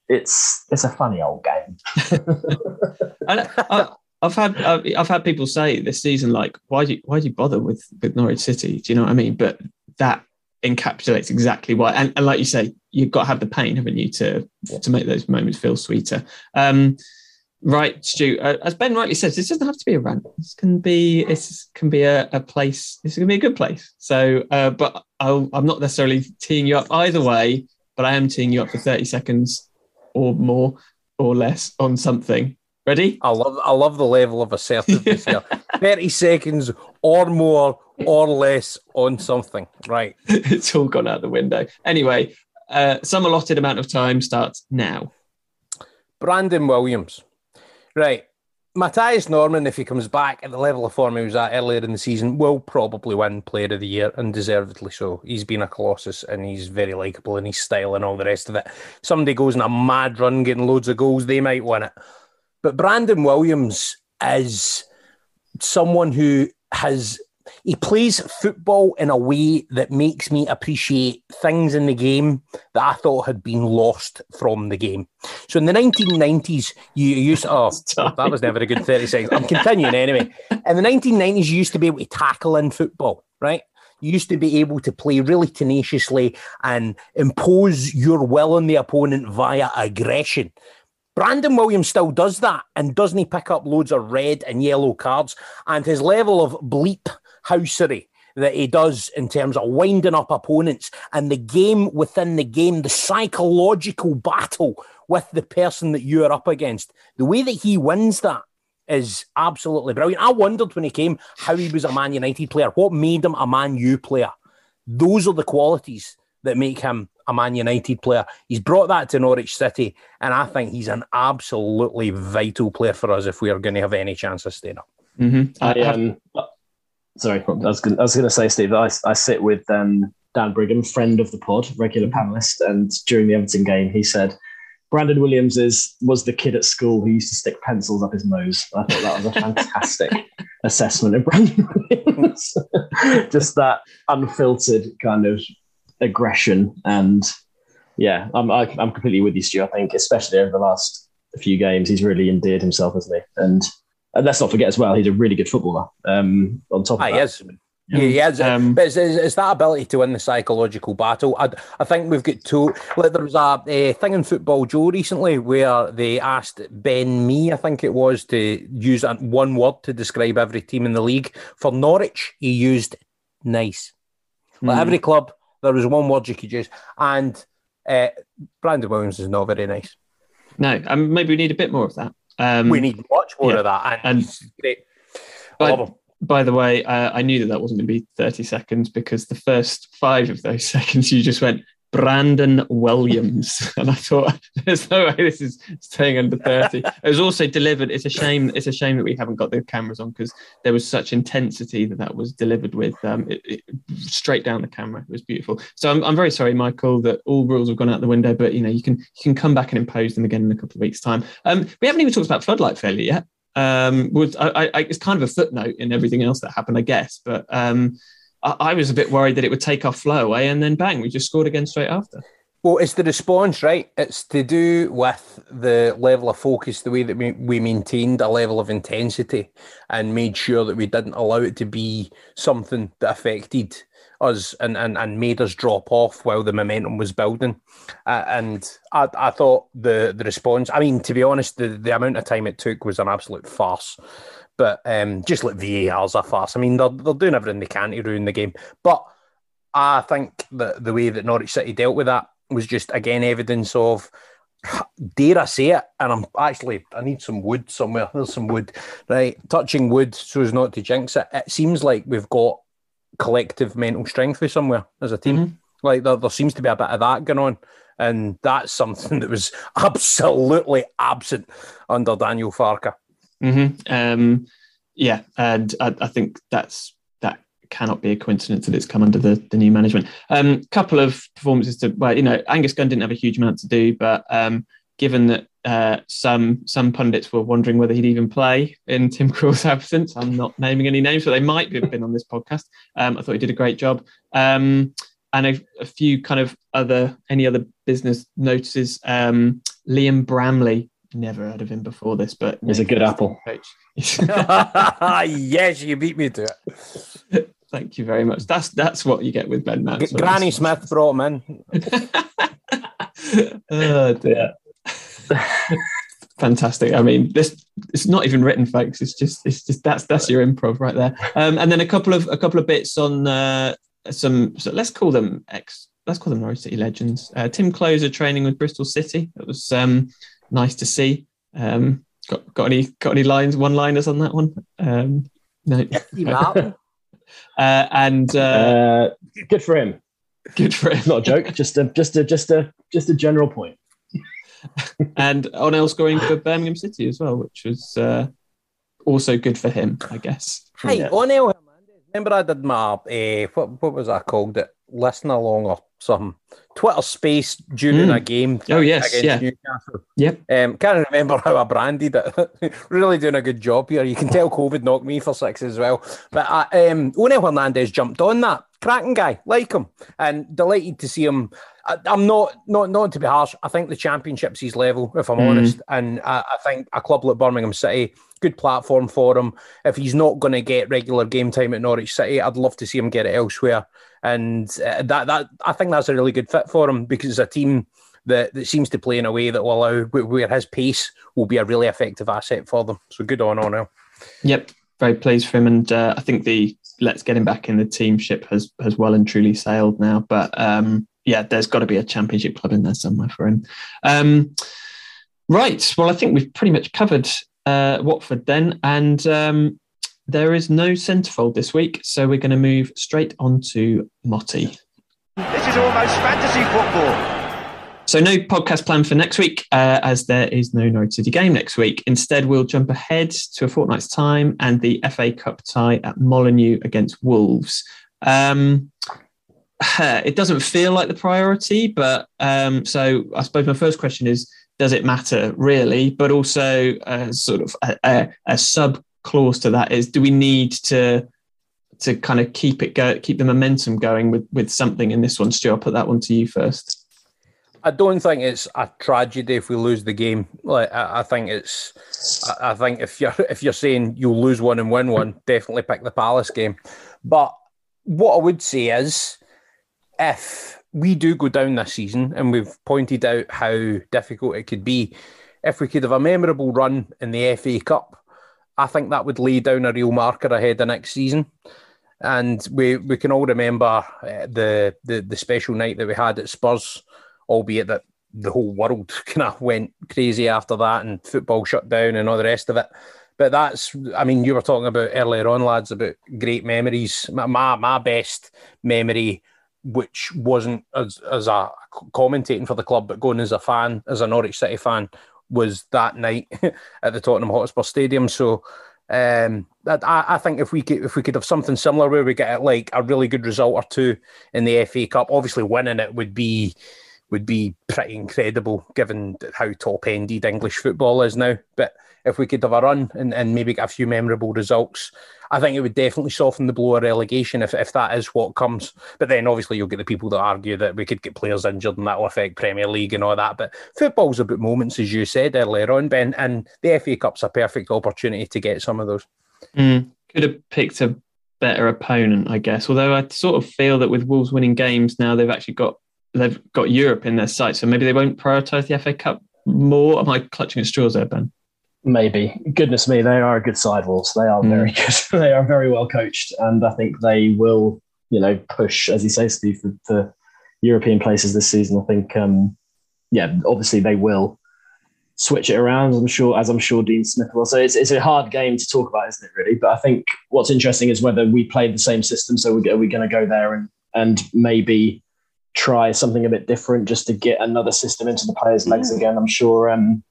it's it's a funny old game. and I, have had I've had people say this season like, why do you, why do you bother with with Norwich City? Do you know what I mean? But that encapsulates exactly why. And, and like you say, you've got to have the pain, haven't you, to yeah. to make those moments feel sweeter. Um, right, Stu. Uh, as Ben rightly says, this doesn't have to be a rant. This can be this can be a, a place. This can be a good place. So, uh, but i am not necessarily teeing you up either way. But I am teeing you up for 30 seconds or more or less on something. Ready? I love I love the level of assertiveness here. 30 seconds or more or less on something. Right. it's all gone out the window. Anyway, uh, some allotted amount of time starts now. Brandon Williams. Right. Mathias Normann, if he comes back at the level of form he was at earlier in the season, will probably win Player of the Year and deservedly so. He's been a colossus and he's very likable in his style and all the rest of it. Somebody goes in a mad run getting loads of goals, they might win it. But Brandon Williams is someone who has he plays football in a way that makes me appreciate things in the game that I thought had been lost from the game. So in the 1990s, you used oh that was never a good 30 seconds. I'm continuing anyway. In the 1990s, you used to be able to tackle in football, right? You used to be able to play really tenaciously and impose your will on the opponent via aggression. Brandon Williams still does that, and doesn't he pick up loads of red and yellow cards? And his level of bleep housery that he does in terms of winding up opponents and the game within the game, the psychological battle with the person that you are up against. The way that he wins that is absolutely brilliant. I wondered when he came how he was a Man United player. What made him a Man U player? Those are the qualities that make him a Man United player. He's brought that to Norwich City, and I think he's an absolutely vital player for us if we are going to have any chance of staying up. Mm-hmm. I, um, sorry, I was going to say, Steve, I, I sit with um, Dan Brigham, friend of the pod, regular panelist, and during the Everton game, he said Brandon Williams is was the kid at school who used to stick pencils up his nose. I thought that was a fantastic assessment of Brandon Williams. Just that unfiltered kind of aggression and yeah, I'm I, am i am completely with you, Stu. I think especially over the last few games, he's really endeared himself, hasn't he? And, and let's not forget as well, he's a really good footballer. Um, on top of ah, that, yes. Yeah, he has, um, but it's, it's, that ability to win the psychological battle. I, I think we've got two. Like there was a, a, thing in Football Joe recently where they asked Ben Mee, I think it was, to use one word to describe every team in the league. For Norwich, he used nice. Like mm. every club, there was one word you could use, and uh, Brandon Williams is not very nice. No, um, maybe we need a bit more of that. Um, we need much more yeah. of that, and, and great. I love him by the way, uh, I knew that that wasn't going to be 30 seconds because the first five of those seconds you just went Brandon Williams. and I thought, there's no way this is staying under 30. it was also delivered. It's a shame. It's a shame that we haven't got the cameras on because there was such intensity that that was delivered with um, it, it, straight down the camera. It was beautiful. So I'm, I'm very sorry, Michael, that all rules have gone out the window, but you know, you can, you can come back and impose them again in a couple of weeks time. Um, we haven't even talked about floodlight failure yet um, was I, I, it's kind of a footnote in everything else that happened, I guess. But um, I, I, was a bit worried that it would take our flow away, and then bang, we just scored again straight after. Well, it's the response, right? It's to do with the level of focus, the way that we, we maintained a level of intensity and made sure that we didn't allow it to be something that affected us and, and, and made us drop off while the momentum was building. Uh, and I, I thought the, the response, I mean, to be honest, the, the amount of time it took was an absolute farce. But um, just like VAR's a farce. I mean, they're, they're doing everything they can to ruin the game. But I think that the way that Norwich City dealt with that was just, again, evidence of dare I say it, and I'm actually I need some wood somewhere. There's some wood, right? Touching wood so as not to jinx it. It seems like we've got collective mental strength with somewhere as a team. Mm-hmm. Like there, there seems to be a bit of that going on. And that's something that was absolutely absent under Daniel Farke. Mm-hmm. Um, yeah, and I, I, think that's that cannot be a coincidence that it's come under the, the new management. A um, couple of performances to well, you know, Angus Gunn didn't have a huge amount to do, but um, given that uh, some some pundits were wondering whether he'd even play in Tim Krul's absence. I'm not naming any names, but they might have been on this podcast. Um, I thought he did a great job. Um, and a, a, few kind of other any other business notices. Um, Liam Bramley, never heard of him before this, but he's a good apple. yes, you beat me to it. Thank you very much. That's that's what you get with Ben Mance. Granny Smith brought him in. oh dear. Fantastic. I mean, this it's not even written, folks. It's just it's just that's that's your improv right there. Um, and then a couple of a couple of bits on uh, some. So let's call them ex. Let's call them Norwich City legends. Uh, Timm Klose training with Bristol City. It was um, nice to see. Um, got got any got any lines one liners on that one? Um, no. uh, and uh, uh, good for him. Good for him. Not a joke. just a just a just a just a general point. point and Onel scoring for Birmingham City as well, which was uh, also good for him, I guess. Hey, yeah. Onel Hernandez. Remember I did my uh, what what was I called it? Listen along or some Twitter space during mm. a game. Oh yes, yeah. Newcastle. Yep. Um, can't remember how I branded it. really doing a good job here. You can tell COVID knocked me for six as well. But uh, um, Onel Hernandez jumped on that. Cracking guy, like him, and delighted to see him I, am not not not to be harsh. I think the championship's his level, if I'm mm. honest, and I, I, think a club like Birmingham City, good platform for him. If he's not going to get regular game time at Norwich City, I'd love to see him get it elsewhere. And uh, that that I think that's a really good fit for him because it's a team that, that seems to play in a way that will allow where his pace will be a really effective asset for them. So good on on him. Yep, very pleased for him, and uh, I think the let's get him back in the team ship has has well and truly sailed now. But um, yeah, there's got to be a championship club in there somewhere for him. Um, right. Well, I think we've pretty much covered uh, Watford then, and um, there is no centrefold this week, so we're going to move straight on to Motti. This is almost fantasy football. So no podcast plan for next week, uh, as there is no Norwich City game next week. Instead, we'll jump ahead to a fortnight's time and the FA Cup tie at Molineux against Wolves. Um, it doesn't feel like the priority, but um, so I suppose my first question is: Does it matter really? But also, uh, sort of a, a, a sub clause to that is: Do we need to to kind of keep it go, keep the momentum going with with something in this one? Stu, I'll put that one to you first. I don't think it's a tragedy if we lose the game. Like I, I think it's, I, I, think if you're if you're saying you'll lose one and win one, definitely pick the Palace game. But what I would say is, if we do go down this season, and we've pointed out how difficult it could be, if we could have a memorable run in the FA Cup, I think that would lay down a real marker ahead of next season. And we, we can all remember uh, the, the the special night that we had at Spurs albeit that the whole world kind of went crazy after that and football shut down and all the rest of it. But that's, I mean, you were talking about earlier on, lads, about great memories. My my best memory, which wasn't as as a commentating for the club, but going as a fan, as a Norwich City fan, was that night at the Tottenham Hotspur Stadium. So um, that I, I, think if we could if we could have something similar where we get like a really good result or two in the FA Cup, obviously winning it would be would be pretty incredible given how top ended English football is now. But if we could have a run and, and maybe get a few memorable results, I think it would definitely soften the blow of relegation if, if that is what comes. But then obviously you'll get the people that argue that we could get players injured and that will affect Premier League and all that. But football's about moments, as you said earlier on, Ben, and the FA Cup's a perfect opportunity to get some of those. Mm, could have picked a better opponent, I guess. Although I sort of feel that with Wolves winning games now, they've actually got they've got Europe in their sight, so maybe they won't prioritise the FA Cup more. Am I clutching at straws there, Ben? Maybe. Goodness me, they are a good side, Wolves. They are mm. very good. they are very well coached, and I think they will, you know, push, as you say, Steve, for, for European places this season. I think, um, yeah, obviously they will switch it around. I'm sure, as I'm sure Dean Smith will. So it's, it's a hard game to talk about, isn't it? Really, but I think what's interesting is whether we play the same system. So are we going to go there and and maybe try something a bit different just to get another system into the players' legs yeah. again. I'm sure. Um,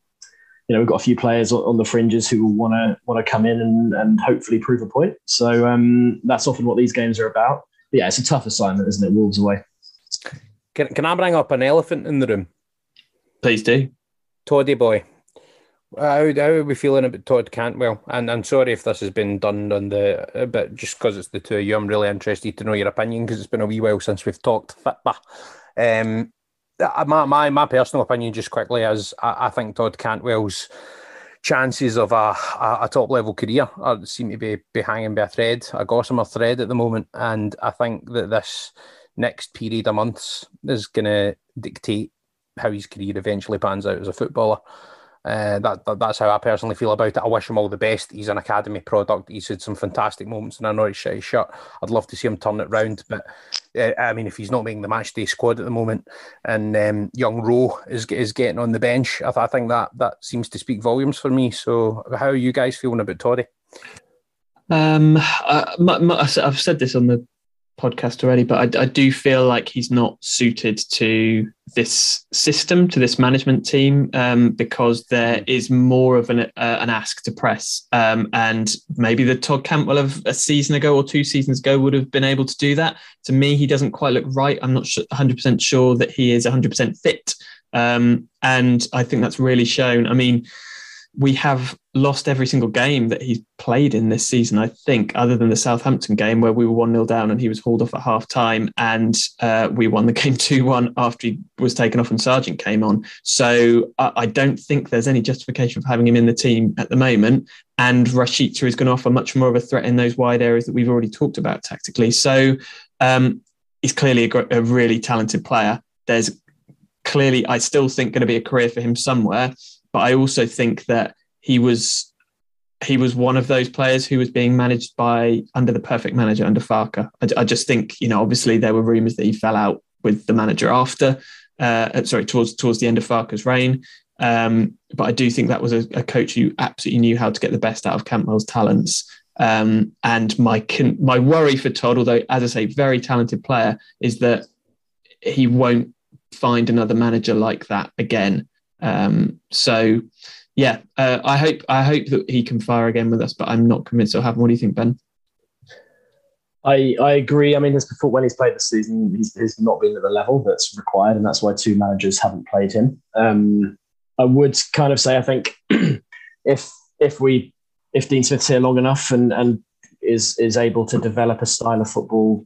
you know, we've got a few players on the fringes who will want to want to come in and, and hopefully prove a point. So um, that's often what these games are about. But yeah, it's a tough assignment, isn't it? Wolves away. Can, can I bring up an elephant in the room? Please do. Toddy boy. How, how are we feeling about Todd Cantwell? And I'm sorry if this has been done on the, but just because it's the two of you, I'm really interested to know your opinion because it's been a wee while since we've talked. Um, my, my, my personal opinion, just quickly, is I, I think Todd Cantwell's chances of a, a, a top level career are, seem to be, be hanging by a thread, a gossamer thread at the moment. And I think that this next period of months is going to dictate how his career eventually pans out as a footballer. Uh, that, that, that's how I personally feel about it. I wish him all the best. He's an academy product. He's had some fantastic moments in a Norwich City shirt. I'd love to see him turn it round, but uh, I mean, if he's not making the match day squad at the moment, and um, young Rowe is is getting on the bench, I, I, think that that seems to speak volumes for me. So, how are you guys feeling about Toddy? Um, I, I've said this on the podcast already, but I, I, do feel like he's not suited to this system, to this management team, um, because there is more of an uh, an ask to press. Um, and maybe the Todd Cantwell of a season ago or two seasons ago would have been able to do that. To me, he doesn't quite look right. I'm not 100% sure that he is 100% fit. Um, and I think that's really shown. I mean, we have lost every single game that he's played in this season, I think, other than the Southampton game where we were 1 0 down and he was hauled off at half time. And uh, we won the game 2 1 after he was taken off and Sargent came on. So I, I, don't think there's any justification for having him in the team at the moment. And Rashica is going to offer much more of a threat in those wide areas that we've already talked about tactically. So um, he's clearly a, a really talented player. There's clearly, I still think, going to be a career for him somewhere but I also think that he was he was one of those players who was being managed by under the perfect manager under Farke. I, I just think you know obviously there were rumours that he fell out with the manager after. Uh, sorry, towards towards the end of Farke's reign, Um, but I do think that was a, a, coach who absolutely knew how to get the best out of Cantwell's talents. Um, and my my worry for Todd, although as I say, very talented player, is that he won't find another manager like that again. Um, so, yeah, uh, I hope I hope that he can fire again with us, but I'm not convinced he'll happen. What do you think, Ben? I, I agree. I mean, his before when he's played this season, he's, he's not been at the level that's required, and that's why two managers haven't played him. Um, I would kind of say I think if if we if Dean Smith's here long enough and and is is able to develop a style of football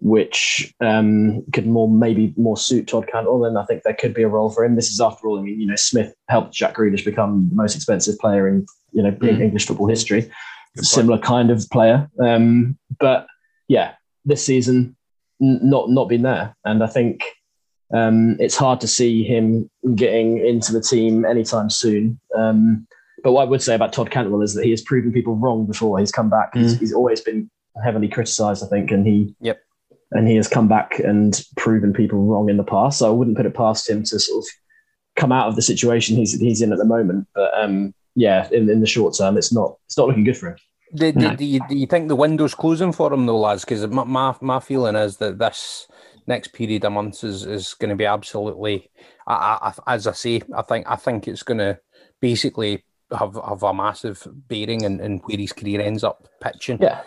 which um, could more maybe more suit Todd Cantwell, then I think there could be a role for him. This is after all, I mean, you know, Smith helped Jack Grealish become the most expensive player in you know mm. English football history. Similar kind of player, um, but yeah, this season n- not not been there, and I think um, it's hard to see him getting into the team anytime soon. Um, but what I would say about Todd Cantwell is that he has proven people wrong before he's come back. Mm. He's, he's, always been heavily criticised, I think, and he yep. And he has come back and proven people wrong in the past. So I wouldn't put it past him to sort of come out of the situation he's he's in at the moment. But um, yeah, in, in the short term, it's not it's not looking good for him. Do, no. do, you, do you think the window's closing for him though, lads? Because my, my my feeling is that this next period of months is, is going to be absolutely. I, I, as I say, I think I think it's going to basically have have a massive bearing in, in where his career ends up pitching. Yeah.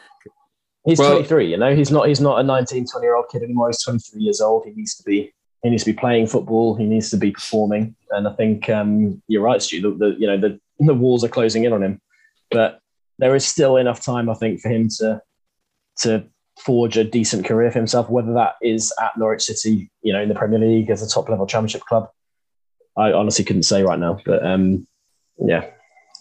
He's well, 23, you know, he's not he's not a 19, 20 year old kid anymore. He's 23 years old. He needs to be he needs to be playing football. He needs to be performing. And I think um, you're right, Stu. The, the, you know the the walls are closing in on him, but there is still enough time, I think, for him to to forge a decent career for himself. Whether that is at Norwich City, you know, in the Premier League as a top level Championship club, I honestly couldn't say right now. But um, yeah,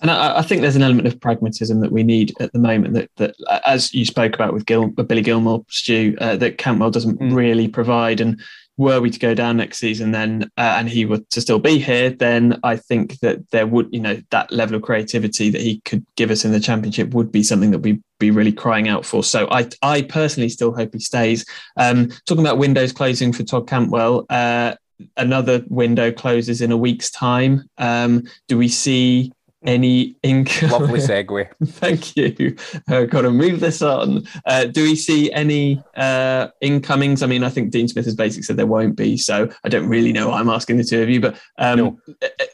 and I, I, think there's an element of pragmatism that we need at the moment that, that as you spoke about with Gil, Billy Gilmour, Stu, uh, that Cantwell doesn't mm. really provide. And were we to go down next season, then uh, and he were to still be here, then I think that there would, you know, that level of creativity that he could give us in the championship would be something that we be really crying out for. So I, I personally still hope he stays. Um, talking about windows closing for Todd Cantwell, uh, another window closes in a week's time. Um, do we see any ink? Lovely segue. Thank you. I've got to move this on. Uh, do we see any uh, incomings? I mean, I think Dean Smith has basically said there won't be, so I don't really know. I'm asking the two of you, but um, no.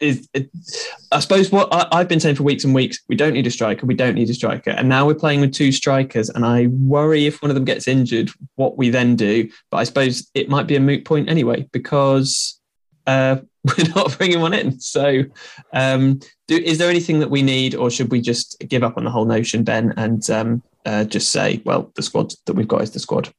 is, I suppose what I, have been saying for weeks and weeks, we don't need a striker. We don't need a striker, and now we're playing with two strikers, and I worry if one of them gets injured, what we then do. But I suppose it might be a moot point anyway because. Uh, we're not bringing one in. So, um, do, is there anything that we need, or should we just give up on the whole notion, Ben, and um, uh, just say, well, the squad that we've got is the squad?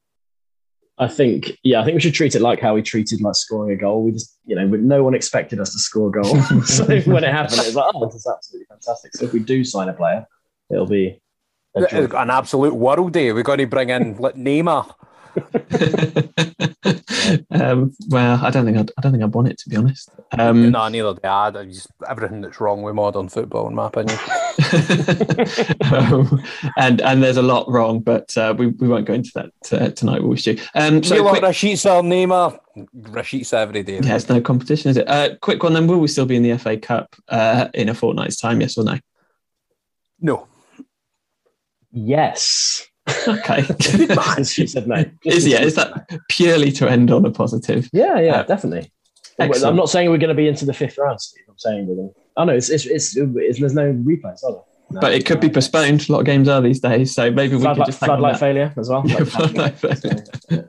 I think, yeah, I think we should treat it like how we treated like scoring a goal. We just, you know, no one expected us to score a goal. so when it happened, it was like, oh, this is absolutely fantastic. So if we do sign a player, it'll be an absolute world day. We're going to bring in Neymar. Um, well, I don't think I'd, I don't think I'd want it to be honest. Um, no, neither do I. Just everything that's wrong with modern football, in my opinion. um, and and there's a lot wrong, but uh, we, we won't go into that uh, tonight, will we, Stu? Um, so you quick... want Rashica Neymar? Rashica every day. Yeah, it's no competition, is it? Uh, quick one then. Will we still be in the FA Cup uh, in a fortnight's time? Yes or no? No. Yes. Okay. she said no. Is yeah? Is that purely to end on a positive? Yeah, yeah, uh, definitely. Excellent. I'm not saying we're going to be into the fifth round, Steve. I'm saying we're going. Oh no, it's it's, it's, it's there's no replays, are there? No, but it could be postponed. A lot of games are these days, so maybe we could just floodlight failure as well. Yeah, floodlight failure.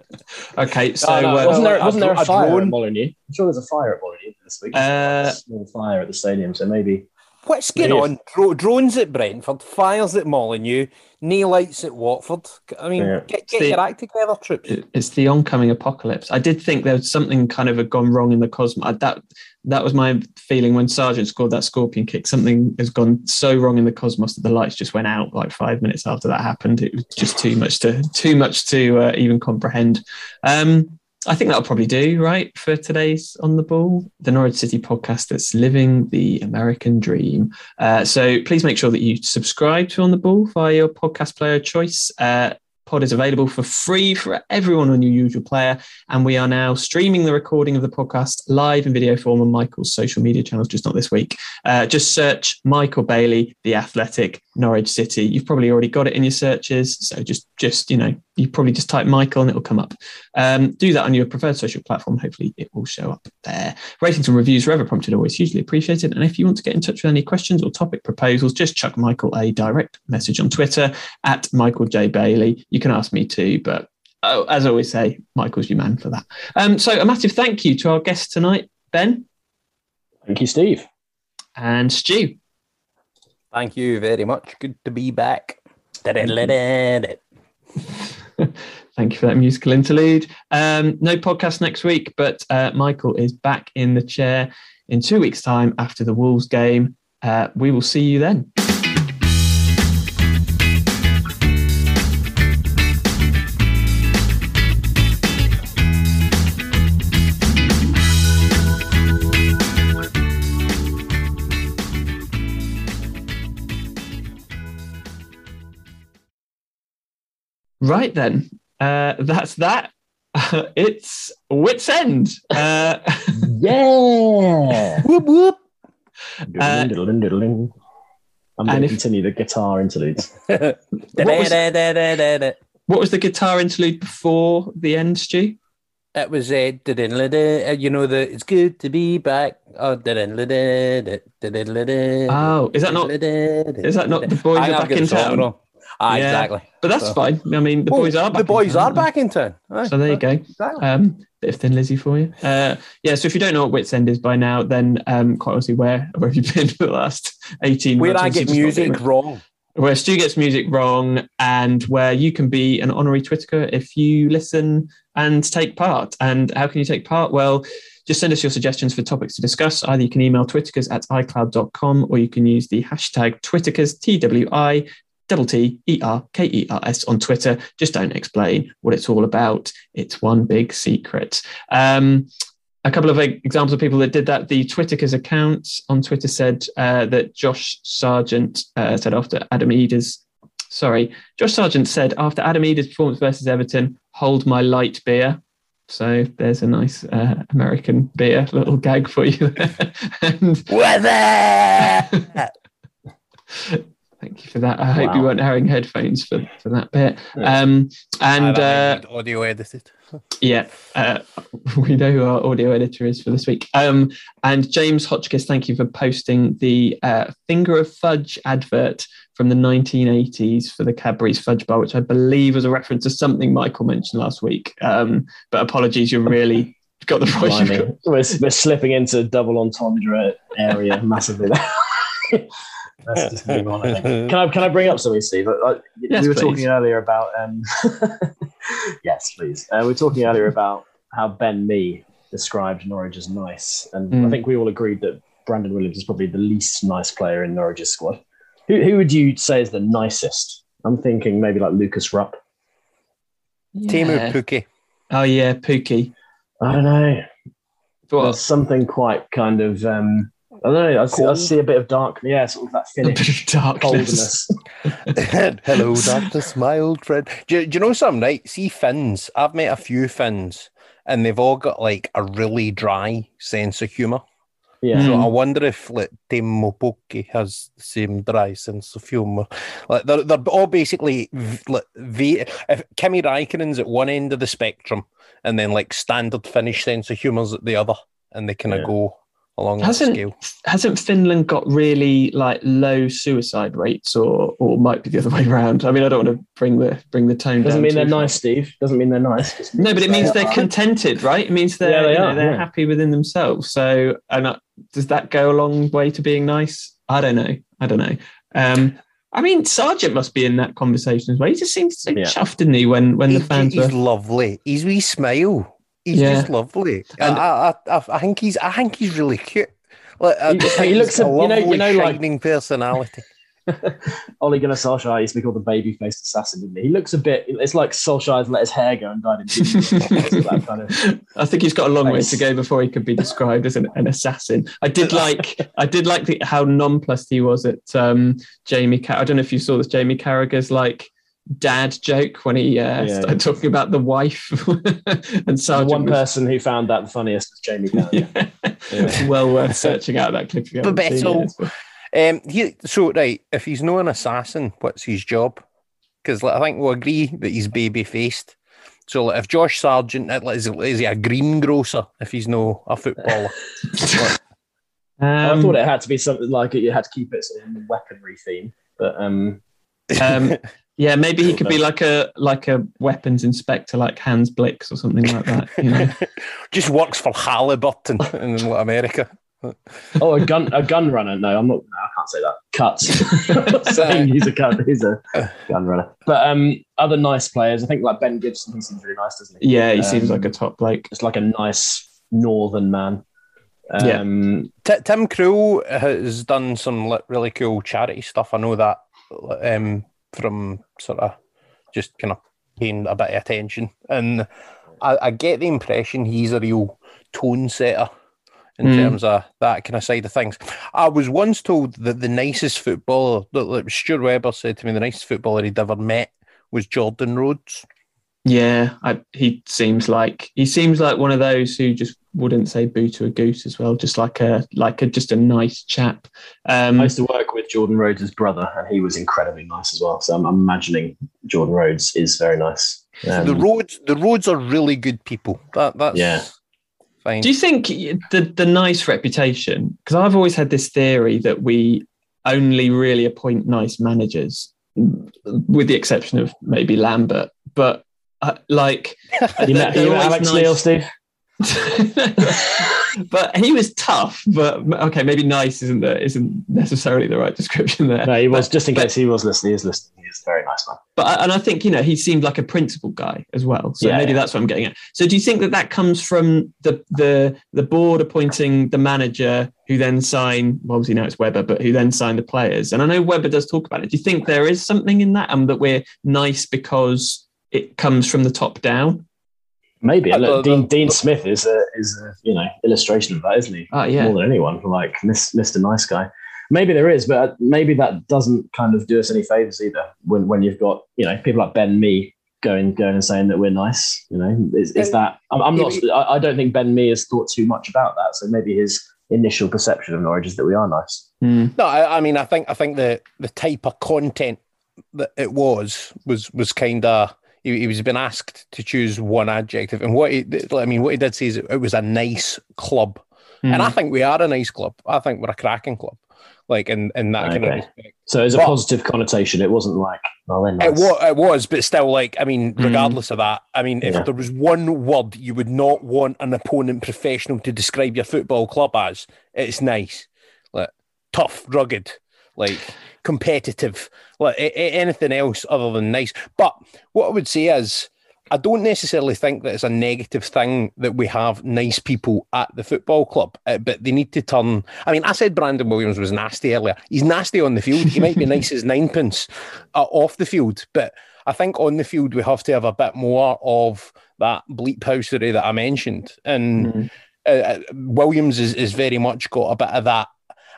okay, so oh, no, uh, wasn't there wasn't there a, a fire drone? at Molineux? I'm sure there's a fire at Molineux this week. Uh, a small fire at the stadium, so maybe. What's going on? Dro- drones at Brentford, fires at Molineux, knee lights at Watford. I mean, yeah. get, get the, your act together, troops. It's the oncoming apocalypse. I did think there was something kind of gone wrong in the cosmos. That that was my feeling when Sargent scored that scorpion kick. Something has gone so wrong in the cosmos that the lights just went out like five minutes after that happened. It was just too much to too much to uh, even comprehend. Um, I think that'll probably do, right, for today's On the Ball, the Norwich City podcast that's living the American dream. Uh, so please make sure that you subscribe to On the Ball via your podcast player choice. Uh, pod is available for free for everyone on your usual player. And we are now streaming the recording of the podcast live in video form on Michael's social media channels, just not this week. Uh, just search Michael Bailey, The Athletic, Norwich City. You've probably already got it in your searches. So just, just you know, you probably just type Michael and it will come up. Um, do that on your preferred social platform. Hopefully, it will show up there. Ratings and reviews, wherever prompted, always hugely appreciated. And if you want to get in touch with any questions or topic proposals, just chuck Michael a direct message on Twitter at Michael J Bailey. You can ask me too, but oh, as I always say, Michael's your man for that. Um, so, a massive thank you to our guest tonight, Ben. Thank you, Steve. And Stu. Thank you very much. Good to be back. Thank you for that musical interlude. Um, no podcast next week, but uh, Michael is back in the chair in two weeks' time after the Wolves game. Uh, we will see you then. Right then, uh, that's that. it's Wits End. Uh, Yeah. whoop whoop. Uh, Diddling, diddling. I'm going to continue the guitar interludes. What was- what was the guitar interlude before the end, Stu? was uh, you know the it's good to be back. Oh, oh, Oh, is that not- Is that not the boys I are back in town? Ah, Yeah. exactly. But that's So- fine. I mean, the Well, boys are back. The in boys town, are back in town. Aye. So there you go. Exactly. Um, bit of Thin Lizzy for you. Uh, yeah. So if you don't know what Wits End is by now, then um, quite honestly, where where have you been for the last eighteen Where? I get music wrong. where Stu gets music wrong, and where you can be an honorary Twitterer if you listen and take part. And how can you take part? Well, just send us your suggestions for topics to discuss. Either you can email twitterkers at icloud.com or you can use the hashtag twitterkers, T W I double T E R K E R S on Twitter. Just don't explain what it's all about. It's one big secret. Um, a couple of examples of people that did that. The Twitterkers account on Twitter said uh, that Josh Sargent uh, said after Adam Idah's, sorry, Josh Sargent said after Adam Idah's performance versus Everton, hold my light beer. So there's a nice uh, American beer little gag for you and Weather. thank you for that. I hope you weren't wearing headphones for, for that bit. Yeah. Um, and uh, audio edited. Yeah, uh, we know who our audio editor is for this week. Um, and James Hotchkiss, thank you for posting the uh, Finger of Fudge advert from the 1980s for the Cadbury's Fudge Bar, which I believe was a reference to something Michael mentioned last week. Um, but apologies, you really got the right. got- We're, we're slipping into double entendre area massively. Let's just move on. I think. Can I can I bring up something, Steve? Like, Yes, we were please. talking earlier about. Um, yes, please. Uh, we were talking earlier about how Ben Mee described Norwich as nice, and I Mm. think we all agreed that Brandon Williams is probably the least nice player in Norwich's squad. Who, who would you say is the nicest? I'm thinking maybe like Lukas Rupp. Teemu Yeah. Pukki. Oh yeah, Pukki. I don't know. What? There's something quite kind of. Um, I don't know. I see, I see a bit of dark. Yeah, sort of that A bit finish. of darkness. coldness. Hello, darkness, my old friend. Do, you- do you know something, right? See, Finns. I've met a few Finns, and they've all got like a really dry sense of humour. Yeah. So Mm. I wonder if like Teemu Pukki has the same dry sense of humour. Like they're, they're all basically v- like v, if Kimi Raikkonen's at one end of the spectrum, and then like standard Finnish sense of humour's at the other, and they kind of Yeah. go along that Hasn't scale. hasn't Finland got really like low suicide rates, or or might be the other way around? I mean, I don't want to bring the bring the tone Doesn't down mean they're far. nice, Steve. Doesn't mean they're nice. No, but it means they they're are. contented, right? It means they're Yeah, they you know, are, they're yeah. happy within themselves. So, and uh, does that go a long way to being nice? I don't know. I don't know. Um, I mean, Sargent must be in that conversation as well. He just seems so Yeah. chuffed, didn't he? When when the He- fans he's were lovely. He's wee smile. He's Yeah. just lovely. And- And I, I, I, I think he's, I think he's really cute. Like, He- he think looks he's a- you know- you lovely, know, like- shining personality. Ole Gunnar Solskjaer used to be called the baby-faced assassin, didn't he? He looks a bit. It's like Solskjaer's let his hair go and dyed in that kind of. I think he's got a long way to go before he could be described as an, an assassin. I did like I did like the, how nonplussed he was at um, Jamie. Car- I don't know if you saw this. Jamie Carragher's like dad joke when he uh, Yeah. started talking about the wife and The Sargent one was- person who found that the funniest was Jamie Carragher. Yeah. Yeah. Well worth searching out that clip. If you haven't seen it. Um, he, so right, if he's not an assassin, what's his job? Because like, I think we'll agree that he's baby faced. So like, if Josh Sargent uh, is, is he a greengrocer if he's no a footballer? I Um, thought it had to be something like it. You had to keep it sort of in weaponry theme, but um, Um, yeah, maybe he could be like a like a weapons inspector, like Hans Blix or something like that. You know? Just works for Halliburton in America. oh, a gun, a gun runner. No, I'm not. No, I can't say that. Cuts. saying he's a cut. He's a gun runner. But um, other nice players. I think like Ben Gibson. He seems really nice, doesn't he? yeah, he seems Um, like a top bloke. It's like a nice northern man. Yeah. Um, T- Tim Krul has done some li- really cool charity stuff. I know that um, from sort of just kind of paying a bit of attention, and I, I get the impression he's a real tone setter in Mm. terms of that kind of side of things. I was once told that the nicest footballer, that like Stuart Webber said to me, the nicest footballer he'd ever met was Jordan Rhodes. Yeah, I, he seems like he seems like one of those who just wouldn't say boo to a goose as well. Just like a like a just a nice chap. Um, I used to work with Jordan Rhodes' brother, and he was incredibly nice as well. So I'm, I'm imagining Jordan Rhodes is very nice. Um, the Rhodes, the Rhodes are really good people. That that's Yeah. fine. Do you think the the nice reputation? Because I've always had this theory that we only really appoint nice managers, with the exception of maybe Lambert. But uh, like, you met, they're you met Alex nice- Neil, Steve? but he was tough. But okay, maybe nice isn't the isn't necessarily the right description there. No, he was. But- just in but- case he was listening, he is listening. He's a very nice man. But and I think you know he seemed like a principled guy as well. So Yeah, maybe yeah. that's what I'm getting at. So do you think that that comes from the the the board appointing the manager who then sign? Well, obviously now it's Webber, but who then sign the players? And I know Webber does talk about it. Do you think there is something in that, and that we're nice because it comes from the top down? Maybe. Uh, Look, the- Dean, the- Dean Smith is a is a you know illustration of that, isn't he? Oh yeah, More than anyone, like Mr. Nice Guy. Maybe there is, but maybe that doesn't kind of do us any favors either. When when you've got you know people like Ben Mee going going and saying that we're nice, you know, is, is that? I'm, I'm not. I, I don't think Ben Mee has thought too much about that. So maybe his initial perception of Norwich is that we are nice. Hmm. No, I, I mean, I think I think the the type of content that it was was was kind of he, he was been asked to choose one adjective, and what he, I mean, what he did say is it was a nice club, and I think we are a nice club. I think we're a cracking club, like in in that kind of respect. So as a positive connotation, it wasn't like oh they're. It was, it was, but still, like, I mean, Mm. regardless of that, I mean, if Yeah. there was one word you would not want an opponent professional to describe your football club as, it's nice, like tough, rugged, like competitive, like anything else other than nice. But what I would say is, I don't necessarily think that it's a negative thing that we have nice people at the football club, uh, but they need to turn. I mean, I said Brandon Williams was nasty earlier. He's nasty on the field. He might be nice as ninepence uh, off the field, but I think on the field we have to have a bit more of that bleep housery that I mentioned. And Mm. uh, uh, Williams is, is very much got a bit of that.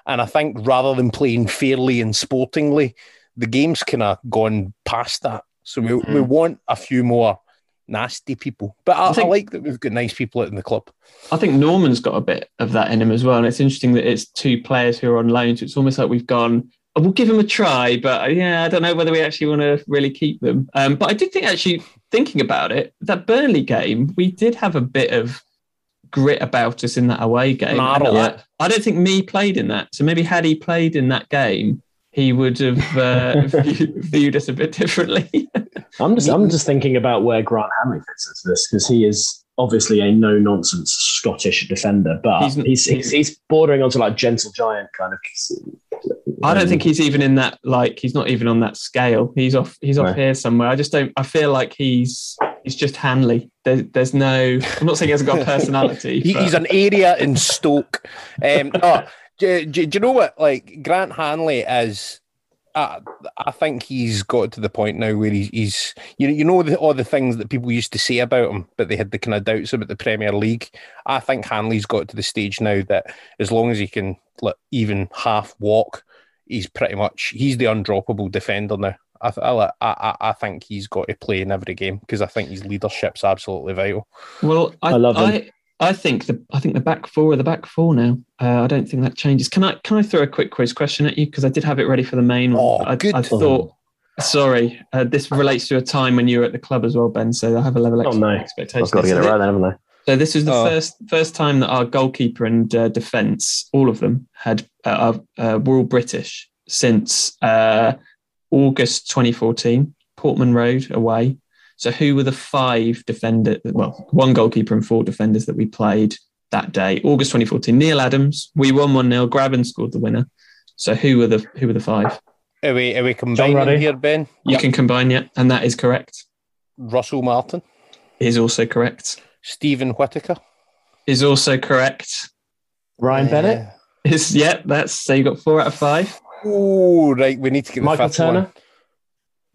And I think rather than playing fairly and sportingly, the game's kind of gone past that. So we, we want a few more nasty people. But I, I I, think- like that we've got nice people out in the club. I think Normann's got a bit of that in him as well. And it's interesting that it's two players who are on loan. So it's almost like we've gone, oh, we'll give them a try, but uh, yeah, I don't know whether we actually want to really keep them. Um, but I did think, actually, thinking about it, that Burnley game, we did have a bit of grit about us in that away game. Marl. And I, I don't think me played in that. So maybe had he played in that game, he would have uh, viewed, viewed us a bit differently. I'm just I'm just thinking about where Grant Hanley fits into this because he is obviously a no nonsense Scottish defender, but He's- he's he's, he's, bordering onto like gentle giant kind of. I don't think he's even in that like he's not even on that scale. He's off he's off Right. here somewhere. I just don't I feel like he's he's just Hanley. There, there's no I'm not saying he hasn't got a personality. He, he's an area in Stoke. Um, no, do, do, do you know what? Like Grant Hanley is. Uh, I think he's got to the point now where he's, he's you know, you know the, all the things that people used to say about him, but they had the kind of doubts about the Premier League. I think Hanley's got to the stage now that as long as he can like, even half walk, he's pretty much he's the undroppable defender now. I, I, I, I think he's got to play in every game because I think his leadership's absolutely vital. Well, I, I love him. I, I think the I think the back four are the back four now. Uh, I don't think that changes. Can I can I throw a quick quiz question at you because I did have it ready for the main one. Oh, I, good. I thought. Sorry, uh, this relates to a time when you were at the club as well, Ben. So I have a level of Oh, no. expectation. I've got to get it So right then, haven't I? So this was the Oh. first first time that our goalkeeper and uh, defence, all of them, had uh, uh, were all British since uh, August 2014, Portman Road away. So who were the five defender? Well, one goalkeeper and four defenders that we played that day, August 2014. Neil Adams, we won one 0 Grabban scored the winner. So who were the who were the five? Are we, are we combining here, Ben? You can combine yet, and that is correct. Russell Martin, Is also correct. Steven Whittaker. Is also correct. Ryan Bennett, Is yeah. That's so you got four out of five. Oh, right. We need to get the Michael fifth one. Turner.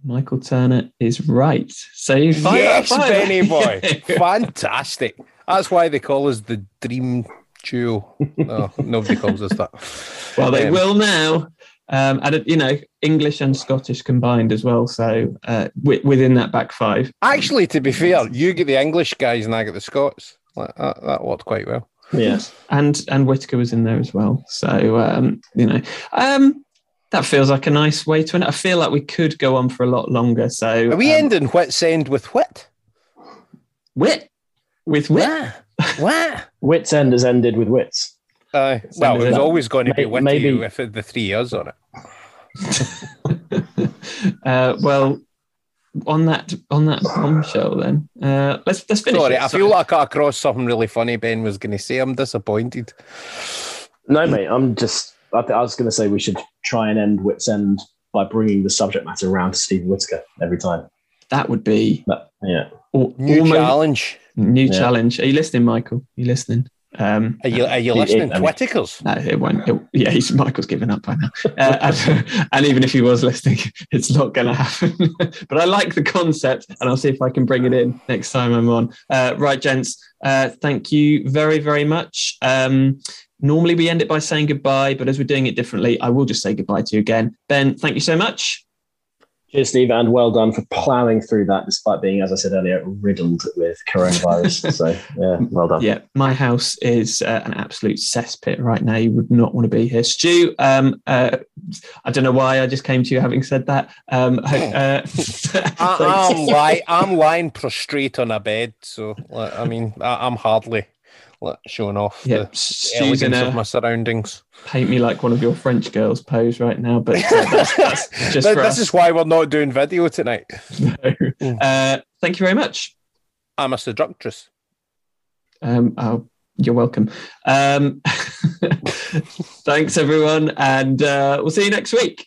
Michael Turner is right. So Yes. Benny boy. Fantastic. That's why they call us the Dream Duo. No, nobody calls us that. well, they Um, will now. Um, and you know, English and Scottish combined as well. So uh, wi- within that back five, Actually, to be fair, you get the English guys and I get the Scots. Like, That, that worked quite well. Yeah. and and Whittaker was in there as well. So um, you know, um, that feels like a nice way to end. I feel like we could go on for a lot longer. So Are we um, ending Whit's End with Whit? wit with wit. What? Wits End has ended with wits. Uh, well, it was always going to be may- witty maybe- with the three years on it. uh, well, on that on that bombshell, then uh, let's let's finish. Sorry, it. I feel like I cut across something really funny. Ben was going to say, I'm disappointed. No, mate, I'm just. I, th- I was going to say we should try and end Wits End by bringing the subject matter around to Steven Whittaker every time. that would be But, yeah. al- New almost- challenge. New Yeah. challenge. Are you listening, Michael? Are you listening? Um, Are you, are you He- listening? I mean- Whittakers? no, it won't. it- yeah, he's Michael's given up by now. Uh, and, and even if he was listening, it's not going to happen. but I like the concept, and I'll see if I can bring it in next time I'm on. Uh, right, gents. Uh, thank you very, very much. Um, normally we end it by saying goodbye, but as we're doing it differently, I will just say goodbye to you again. Ben, thank you so much. Cheers, Steve, and well done for ploughing through that despite being, as I said earlier, riddled with coronavirus. so, yeah, well done. Yeah, my house is uh, an absolute cesspit right now. You would not want to be here, Stu. Um, uh, I don't know why I just came to you having said that. Um, uh, I, I'm, ly- I'm lying prostrate on a bed, so I mean, I, I'm hardly like, showing off yeah, the elegance of my surroundings. paint me like one of your French girls pose right now, but uh, that's, that's just Th- for this us. is why we're not doing video tonight. uh, thank you very much. I'm a seductress. Um, oh, you're welcome. Um, thanks, everyone, and uh, we'll see you next week.